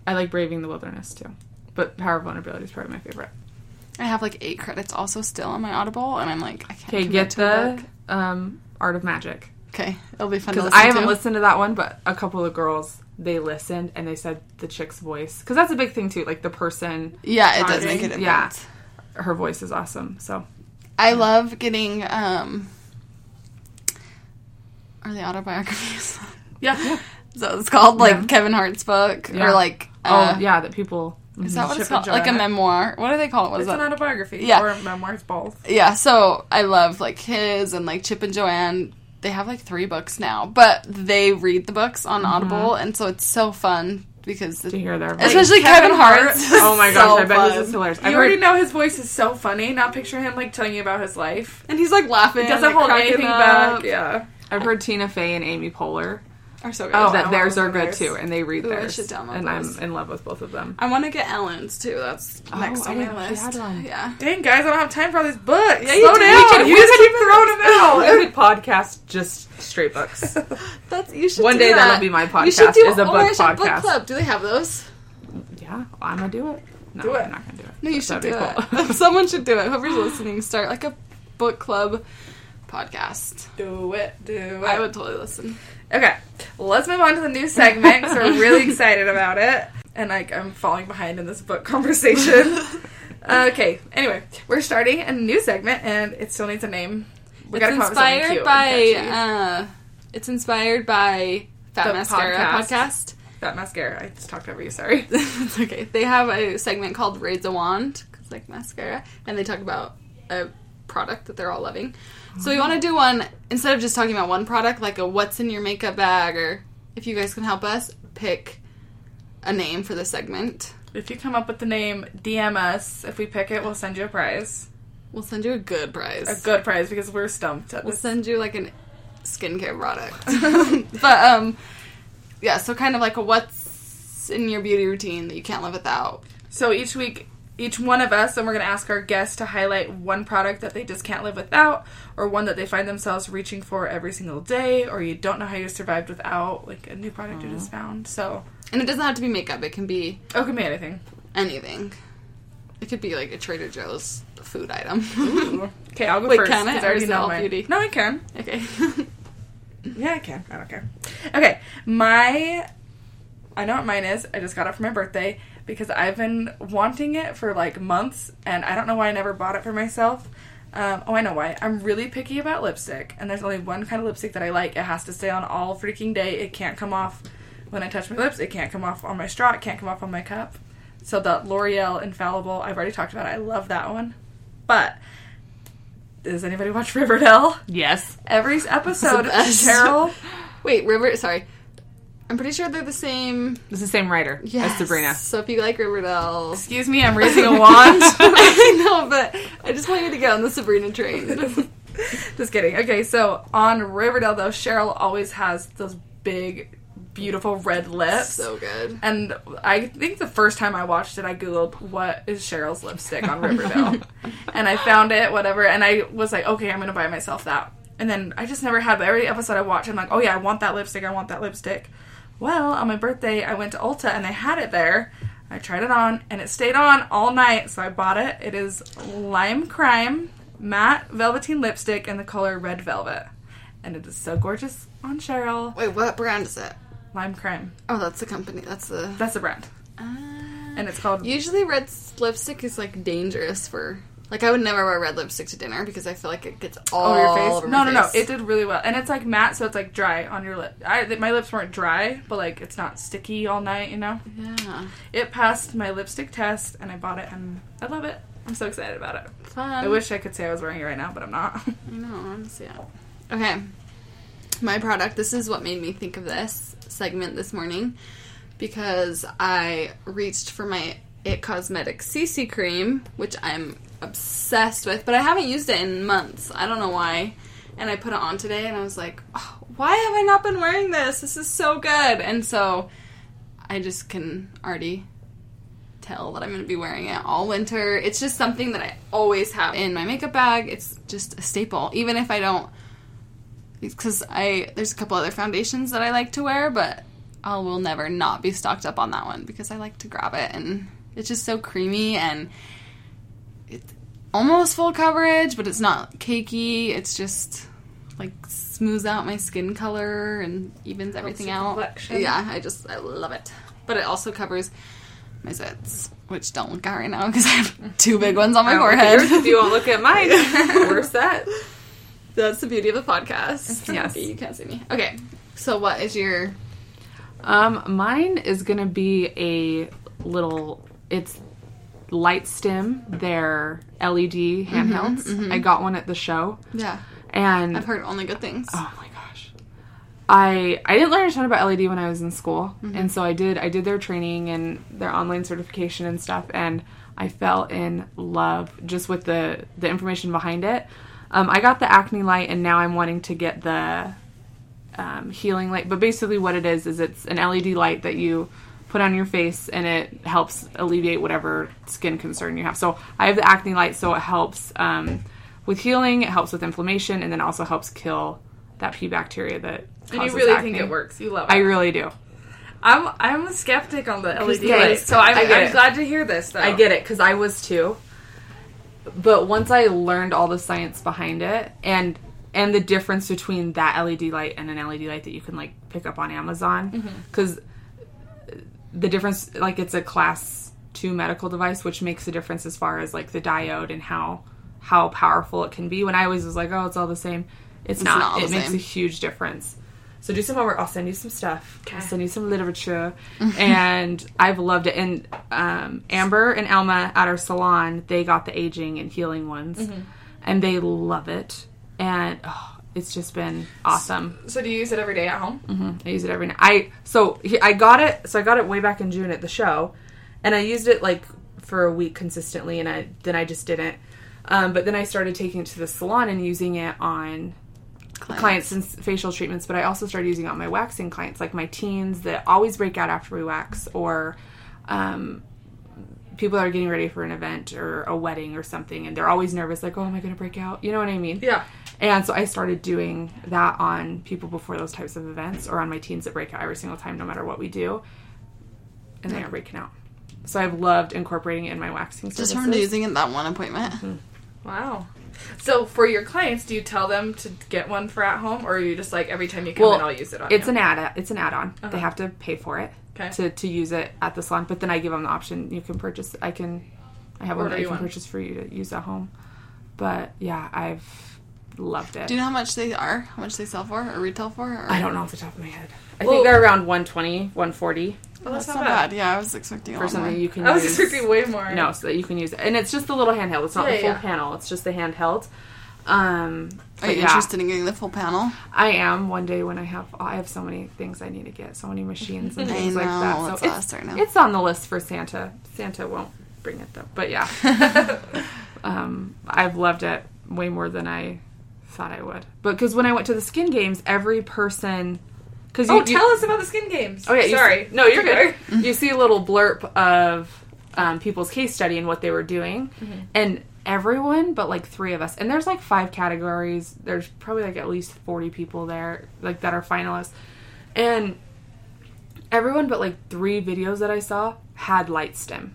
I like braving the wilderness too. But power of vulnerability is probably my favorite. I have like eight credits also still on my Audible, and I'm like, I can't. Okay, get to the um, Art of Magic. Okay, it'll be fun Because I haven't to. listened to that one, but a couple of girls they listened and they said the chick's voice because that's a big thing too. Like the person, Yeah, it does make it. Yeah. her voice is awesome. So I love getting um are they autobiographies? Yeah. So it's called like Yeah. Kevin Hart's book Yeah. or like uh, oh yeah, that people. Is that what it's Chip and called? Like a memoir. What do they call it? What is It's an that? autobiography. Yeah. Or memoirs, both. Yeah, so I love like his and like Chip and Joanna. They have like three books now, but they read the books on Audible, and so it's so fun because to hear their voice. especially Kevin Kevin, Hart. Hart. oh my gosh, I bet fun. this is hilarious. You I've already heard, know his voice is so funny. Now picture him like telling you about his life. And he's like laughing. He doesn't like, hold anything up. back. Yeah. I've heard Tina Fey and Amy Poehler Are so good. Oh, that theirs are good theirs. too, and they read Ooh, I should download and those. I'm in love with both of them. I want to get Ellen's too. That's oh, next on didn't my list. Yeah. Dang, guys, I don't have time for all these books. Yeah, you Slow do. down. We you we just keep throwing them out. We could podcast just straight books. That's you should One do day that. that'll be my You should podcast, do is a oh, book I should- Book podcast. club. Do they have those? yeah, I'm gonna do it. No, Do it. I'm not gonna do it. No, you should do be cool. it. Someone should do it. Whoever's listening, start like a book club podcast. Do it. Do it. I would totally listen. Okay, let's move on to the new segment because we're really excited about it. And like, I'm falling behind in this book conversation. okay, anyway, we're starting a new segment, and it still needs a name. We it's gotta come up with something inspired by. Uh, it's inspired by Fat The Mascara podcast. podcast. that mascara. I just talked over you. Sorry. it's okay. They have a segment called Raise a Wand, 'cause, like mascara, and they talk about a product that they're all loving. So we want to do one instead of just talking about one product, like a what's in your makeup bag, or if you guys can help us pick a name for the segment. If you come up with the name, DM us. If we pick it, we'll send you a prize. We'll send you a good prize. A good prize because we're stumped at We'll this. send you like a skincare product. but um, yeah. So kind of like a what's in your beauty routine that you can't live without. So each week, each one of us, and we're going to ask our guests to highlight one product that they just can't live without, or one that they find themselves reaching for every single day, or you don't know how you survived without, like a new product you just mm. found. So, And it doesn't have to be makeup. It can be oh, it could be anything. anything. It could be like a Trader Joe's food item. Okay, I'll go Wait, first. can I, or already know all beauty? No, I can. okay. Yeah, I can. I don't care. Okay, my. I know what mine is. I just got it for my birthday because I've been wanting it for like months, and I don't know why I never bought it for myself. Um, oh, I know why. I'm really picky about lipstick, and there's only one kind of lipstick that I like. It has to stay on all freaking day. It can't come off when I touch my lips. It can't come off on my straw. It can't come off on my cup. So the L'Oreal Infallible, I've already talked about it. I love that one. But does anybody watch Riverdale? yes. Every episode. Cheryl Wait, River. Sorry, I'm pretty sure they're the same. It's the same writer Yes. as Sabrina. So if you like Riverdale, Excuse me, I'm raising a wand. I know, but I just want you to get on the Sabrina train. Just kidding. Okay, so on Riverdale, though, Cheryl always has those big, beautiful red lips. so good. and I think the first time I watched it, I googled what is Cheryl's lipstick on Riverdale, and I found it, whatever, and I was like, okay, I'm gonna buy myself that. And then I just never had. But every episode I watch, I'm like, oh yeah, I want that lipstick. I want that lipstick. Well, on my birthday, I went to Ulta and they had it there. I tried it on, and it stayed on all night, so I bought it. It is Lime Crime matte velveteen lipstick in the color Red Velvet, and it is so gorgeous on Cheryl. Wait, what brand is it? Lime Crime. Oh, that's the company. That's the. That's the brand, Ah. and it's called Usually, red lipstick is like dangerous for Like I would never wear red lipstick to dinner because I feel like it gets all Oh, your face? over No, no, no. It did really well, and it's like matte, so it's like dry on your lip. I my lips weren't dry, but like it's not sticky all night. You know, yeah, it passed my lipstick test, and I bought it, and I love it. I'm so excited about it. fun. I wish I could say I was wearing it right now, but I'm not. I know. Honestly, yeah. Okay, my product. This is what made me think of this segment this morning because I reached for my It Cosmetics CC cream, which I'm obsessed with, but I haven't used it in months. I don't know why. And I put it on today, and I was like, oh, why have I not been wearing this? This is so good. And so I just can already tell that I'm going to be wearing it all winter. It's just something that I always have in my makeup bag. It's just a staple, even if I don't. Because I there's a couple other foundations that I like to wear, but I will never not be stocked up on that one because I like to grab it and it's just so creamy and it's almost full coverage, but it's not cakey. It's just like smooths out my skin color and evens everything out. complexion. Yeah, I just I love it. But it also covers my zits, which don't look at right now because I have two big ones on my I won't look at forehead. yours if you won't look at mine. We're set. That's the beauty of the podcast. Yes. You can't see me. Okay, so what is your Um, mine is gonna be a little. It's LightStim. They're LED handhelds. I got one at the show, yeah? and I've heard only good things. oh my gosh, I I didn't learn a ton about LED when I was in school, and so I did I did their training and their online certification and stuff, and I fell in love just with the the information behind it. Um, I got the acne light, and now I'm wanting to get the um, healing light. But basically, what it is is it's an LED light that you put on your face, and it helps alleviate whatever skin concern you have. So I have the acne light, so it helps um, with healing. It helps with inflammation, and then also helps kill that P bacteria that. and you really acne. think it works? You love it. I really do. I'm I'm a skeptic on the LED Yeah, light, so I'm, I get I'm glad to hear this. Though I get it because I was too. But once I learned all the science behind it and and the difference between that LED light and an LED light that you can like pick up on Amazon because the difference like it's a class 2 medical device which makes a difference as far as like the diode and how how powerful it can be when I always was like oh it's all the same it's, not, not all it makes same. a huge difference so do some homework. I'll send you some stuff. I'll send you some literature, and I've loved it. And um, Amber and Alma at our salon, they got the aging and healing ones, and they love it. And oh, it's just been awesome. So do you use it every day at home? I use it every night. I so he- I got it. So I got it way back in June at the show, and I used it like for a week consistently, and I then I just didn't. Um, but then I started taking it to the salon and using it on clients and facial treatments, but I also started using it on my waxing clients, like my teens that always break out after we wax, or um, people that are getting ready for an event or a wedding or something, and they're always nervous, like, "Oh, am I going to break out?" You know what I mean? Yeah. And so I started doing that on people before those types of events, or on my teens that break out every single time, no matter what we do, and they aren't breaking out. So I've loved incorporating it in my waxing Just services. from using it that one appointment. Wow. So for your clients, do you tell them to get one for at home, or are you just like every time you come Well, in, I'll use it on It's you? an add. It's an add-on. Uh-huh. They have to pay for it Okay. to to use it at the salon. But then I give them the option. You can purchase. I can. I have one that you you can one. purchase for you to use at home. But yeah, I've loved it. Do you know how much they are? How much they sell for or retail for? Or? I don't know off the top of my head. I Well- think they're around 120, 140 Oh, That's not bad. Yeah, I was expecting a for lot more. something you can I was use. expecting way more. No, so that you can use it, and it's just the little handheld. It's not Yeah, the full yeah. panel. It's just the handheld. Um, Are you yeah, interested in getting the full panel? I am one day when I have I have so many things I need to get, so many machines and I things like know, that. it's So us right now. it's on the list for Santa. Santa won't bring it though, but yeah, um, I've loved it way more than I thought I would. But because when I went to the skin games, every person because Oh, tell us about the skin games. Oh yeah, sorry. see- no, you're good. you see a little blurb of um, people's case study and what they were doing, Mm-hmm. and everyone but like three of us, and there's like five categories. There's probably like at least forty people there, like that are finalists, and everyone but like three videos that I saw had LightStim,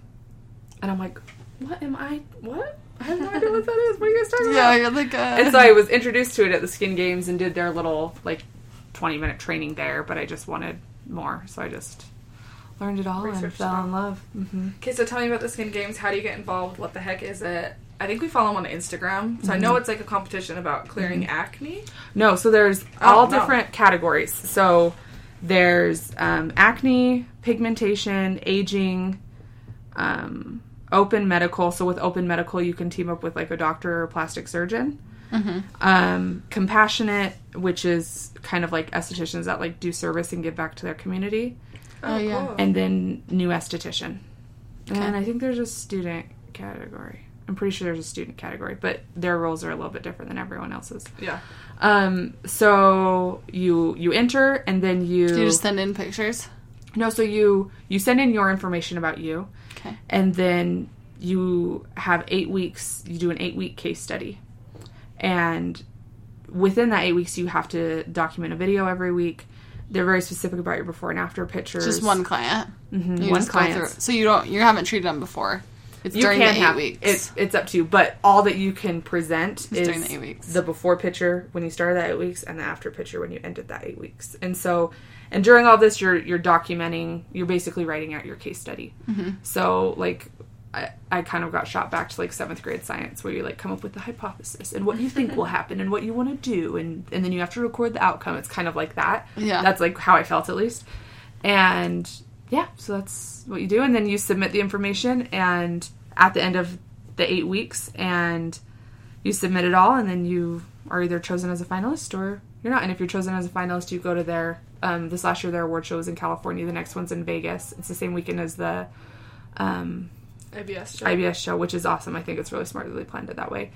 and I'm like, what am I? What? I have no idea what that is. What are you guys talking Yeah, about? you're like uh, And so I was introduced to it at the Skin Games and did their little like 20 minute training there, but I just wanted more, so I just learned it all and fell it all. in love. Mm-hmm. Okay, so tell me about the skin games. How do you get involved? What the heck is it? I think we follow them on Instagram, so I Mm-hmm. know it's like a competition about clearing acne. No, so there's Oh, all no. different categories. So there's um, acne, pigmentation, aging, um, open medical. So with open medical, you can team up with like a doctor or a plastic surgeon. Um, compassionate, which is kind of like estheticians that like do service and give back to their community, Oh, yeah. cool. and then new esthetician. And I think there's a student category. I'm pretty sure there's a student category, but their roles are a little bit different than everyone else's. yeah. Um, so you you enter and then you, Do you just send in pictures? no, so you you send in your information about you, Okay. and then you have eight weeks. You do an eight week case study, and within that eight weeks, you have to document a video every week. They're very specific about your before and after pictures. Just one client. Mhm, one client. So you don't you haven't treated them before. It's You during can the eight have weeks. it's it's up to you, but all that you can present is during the eight weeks. the before picture when you started that eight weeks and the after picture when you ended that eight weeks. And so, and during all this, you're you're documenting. You're basically writing out your case study. Mm-hmm. So like. I, I kind of got shot back to like seventh grade science where you like come up with the hypothesis and what you think will happen and what you want to do and and then you have to record the outcome it's kind of like that Yeah. that's like how i felt at least and yeah so that's what you do and then you submit the information and at the end of the eight weeks and you submit it all and then you are either chosen as a finalist or you're not and if you're chosen as a finalist you go to their um, this last year their award show was in california the next one's in vegas it's the same weekend as the um, IBS show. IBS show, which is awesome. I think it's really smart that they planned it that way.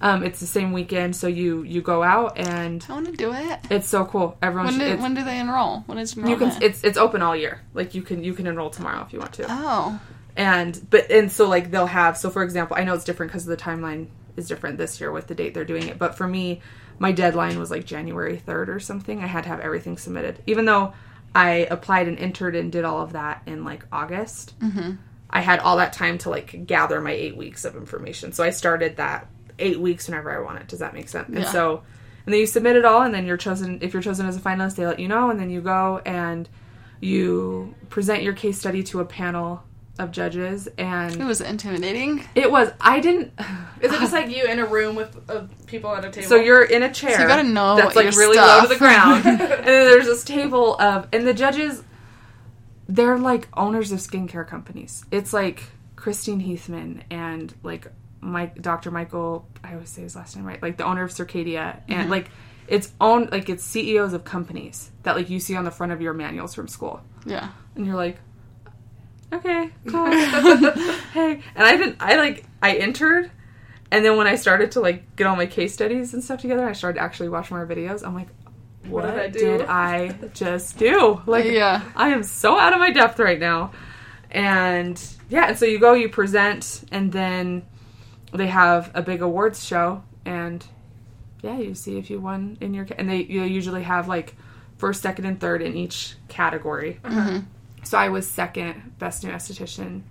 Um, it's the same weekend, so you you go out and I want to do it. it's so cool. Everyone, When should, do, it's, when do they enroll? When is you can it's it's open all year. Like you can you can enroll tomorrow if you want to. oh, And but and so like they'll have so for example, I know it's different because the timeline is different this year with the date they're doing it. But for me, my deadline was like January third or something. I had to have everything submitted, even though I applied and entered and did all of that in like August. Mm-hmm. I had all that time to like gather my eight weeks of information. So I started that eight weeks whenever I wanted. Does that make sense? And so, and then you submit it all, and then you're chosen. If you're chosen as a finalist, they let you know, and then you go and you present your case study to a panel of judges, and it was intimidating. it was. I didn't. Is it just like you in a room with uh, people at a table? So you're in a chair. So you gotta know that's like your really low to the ground, and then there's this table of, and the judges, they're like owners of skincare companies. It's like Christine Heathman and like Mike, Dr. Michael. I always say his last name right. Like the owner of Circadia, Mm-hmm. and like it's own like it's CEOs of companies that like you see on the front of your manuals from school Yeah. and you're like okay cool. Hey and i didn't i like i entered and then when i started to like get all my case studies and stuff together i started to actually watch more videos. I'm like what, did I did i just do? Like Yeah. i am so out of my depth right now. And yeah and so you go you present and then they have a big awards show and yeah you see if you won in your and they you usually have like first second and third in each category mm-hmm. So I was second best new esthetician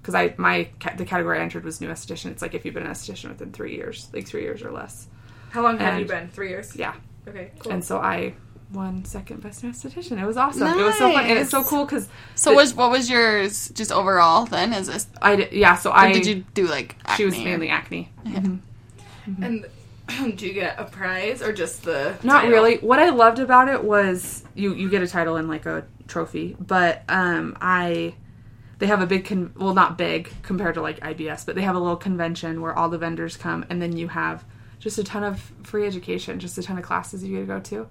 because I my the category I entered was new esthetician. It's like if you've been an esthetician within three years, like three years or less. How long have and- you been? Three years. Yeah, Okay. Cool. and so I won second best new esthetician. It was awesome. It was so fun, and it's so cool because So The- was what was yours just overall then? Is this I did, yeah. So I did you do like acne she was or- mainly acne. Mm-hmm. Mm-hmm. and do you get a prize or just the? Not title? really. What I loved about it was you you get a title and like a trophy, but um I they have a big con- well not big compared to like IBS, but they have a little convention where all the vendors come and then you have just a ton of free education, just a ton of classes you get to go to.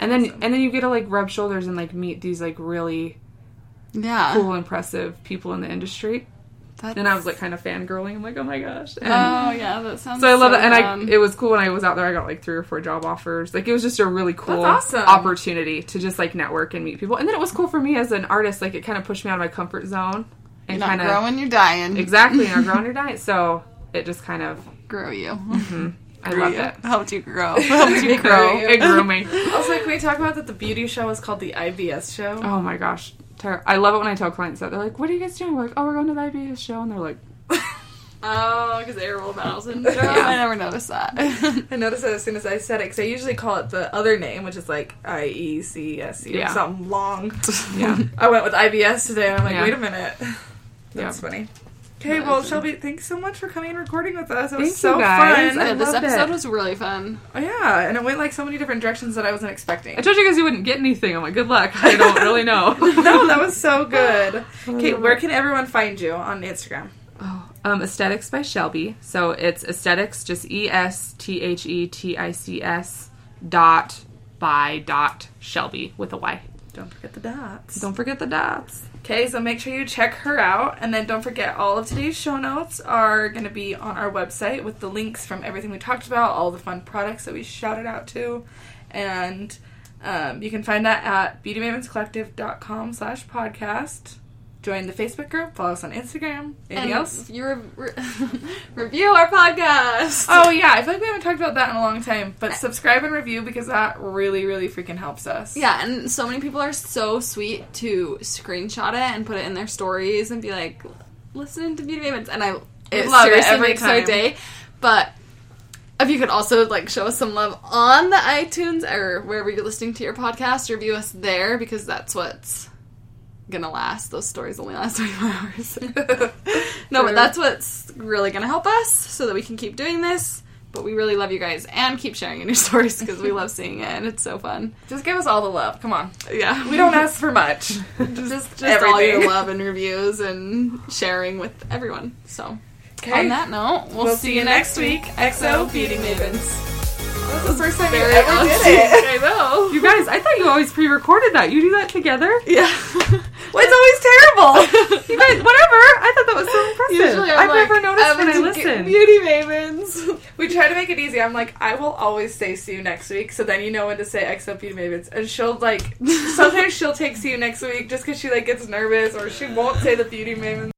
and then awesome. and then you get to like rub shoulders and like meet these like really Yeah. cool impressive people in the industry. That's- And I was like kind of fangirling. I'm like, "Oh my gosh." And- Oh yeah, that sounds. so I love it, and I it was cool when I was out there. I got like three or four job offers. Like it was just a really cool awesome. opportunity to just like network and meet people. And then it was cool for me as an artist. Like it kind of pushed me out of my comfort zone and kind of growing, you're dying. exactly and I grow on your diet. So it just kind of Grow you. Mm-hmm. I love it. Helped you grow. Helped you grow. It grew me. Also, can we talk about that? The beauty show is called the IBS show. Oh my gosh, Ter- I love it when I tell clients that they're like, "What are you guys doing?" We're like, "Oh, we're going to the IBS show," and they're like, Oh, because Ariel Bowel syndrome. Yeah. I never noticed that. I noticed that as soon as I said it because I usually call it the other name, which is like I E C S E or Yeah. something long. "Yeah." I went with IBS today. and I'm like, Yeah. wait a minute. Yeah. That's funny. Okay, well, Shelby, thanks so much for coming and recording with us. It was Thank so you, guys. fun. I this loved episode it. was really fun. Oh, yeah, and it went like so many different directions that I wasn't expecting. I told you guys you wouldn't get anything. I'm like, good luck. I don't really know. no, that was so good. Okay, where can everyone find you on Instagram? Oh, um, Esthetics by Shelby. So it's esthetics, just E S T H E T I C S dot by dot Shelby with a Y. Don't forget the dots. Don't forget the dots. Okay, so make sure you check her out, and then don't forget all of today's show notes are going to be on our website with the links from everything we talked about, all the fun products that we shouted out to, and um, you can find that at beautymavenscollective.com slash podcast. Join the Facebook group, follow us on Instagram. Anything and else? You re- re- review our podcast. Oh yeah, I feel like we haven't talked about that in a long time. But subscribe and review because that really, really freaking helps us. Yeah, and so many people are so sweet to screenshot it and put it in their stories and be like, "Listen to Beauty Mavens. And I it love it seriously every makes our time. day. But if you could also like show us some love on the iTunes or wherever you're listening to your podcast, review us there because that's what's gonna last. Those stories only last 24 hours. no, but that's what's really gonna help us so that we can keep doing this. But we really love you guys and keep sharing in your stories because we love seeing it and it's so fun. Just give us all the love. Come on. Yeah, We don't ask for much. just just everything. all your love and reviews and sharing with everyone. So Okay. on that note, we'll, see, you next week. XO Beauty Mavens. That was the first time Very ever awesome. did it. I know. You guys, I thought you always pre-recorded that. You do that together? yeah. Well, it's always terrible. You guys, whatever. I thought that was so impressive. Usually I'm I've like, never noticed um, when I "Evan's listen. Beauty Mavens. we try to make it easy. I'm like, I will always say see you next week, so then you know when to say XO Beauty Mavens. And she'll like, sometimes she'll take see you next week just because she like gets nervous, or she won't say the Beauty Mavens.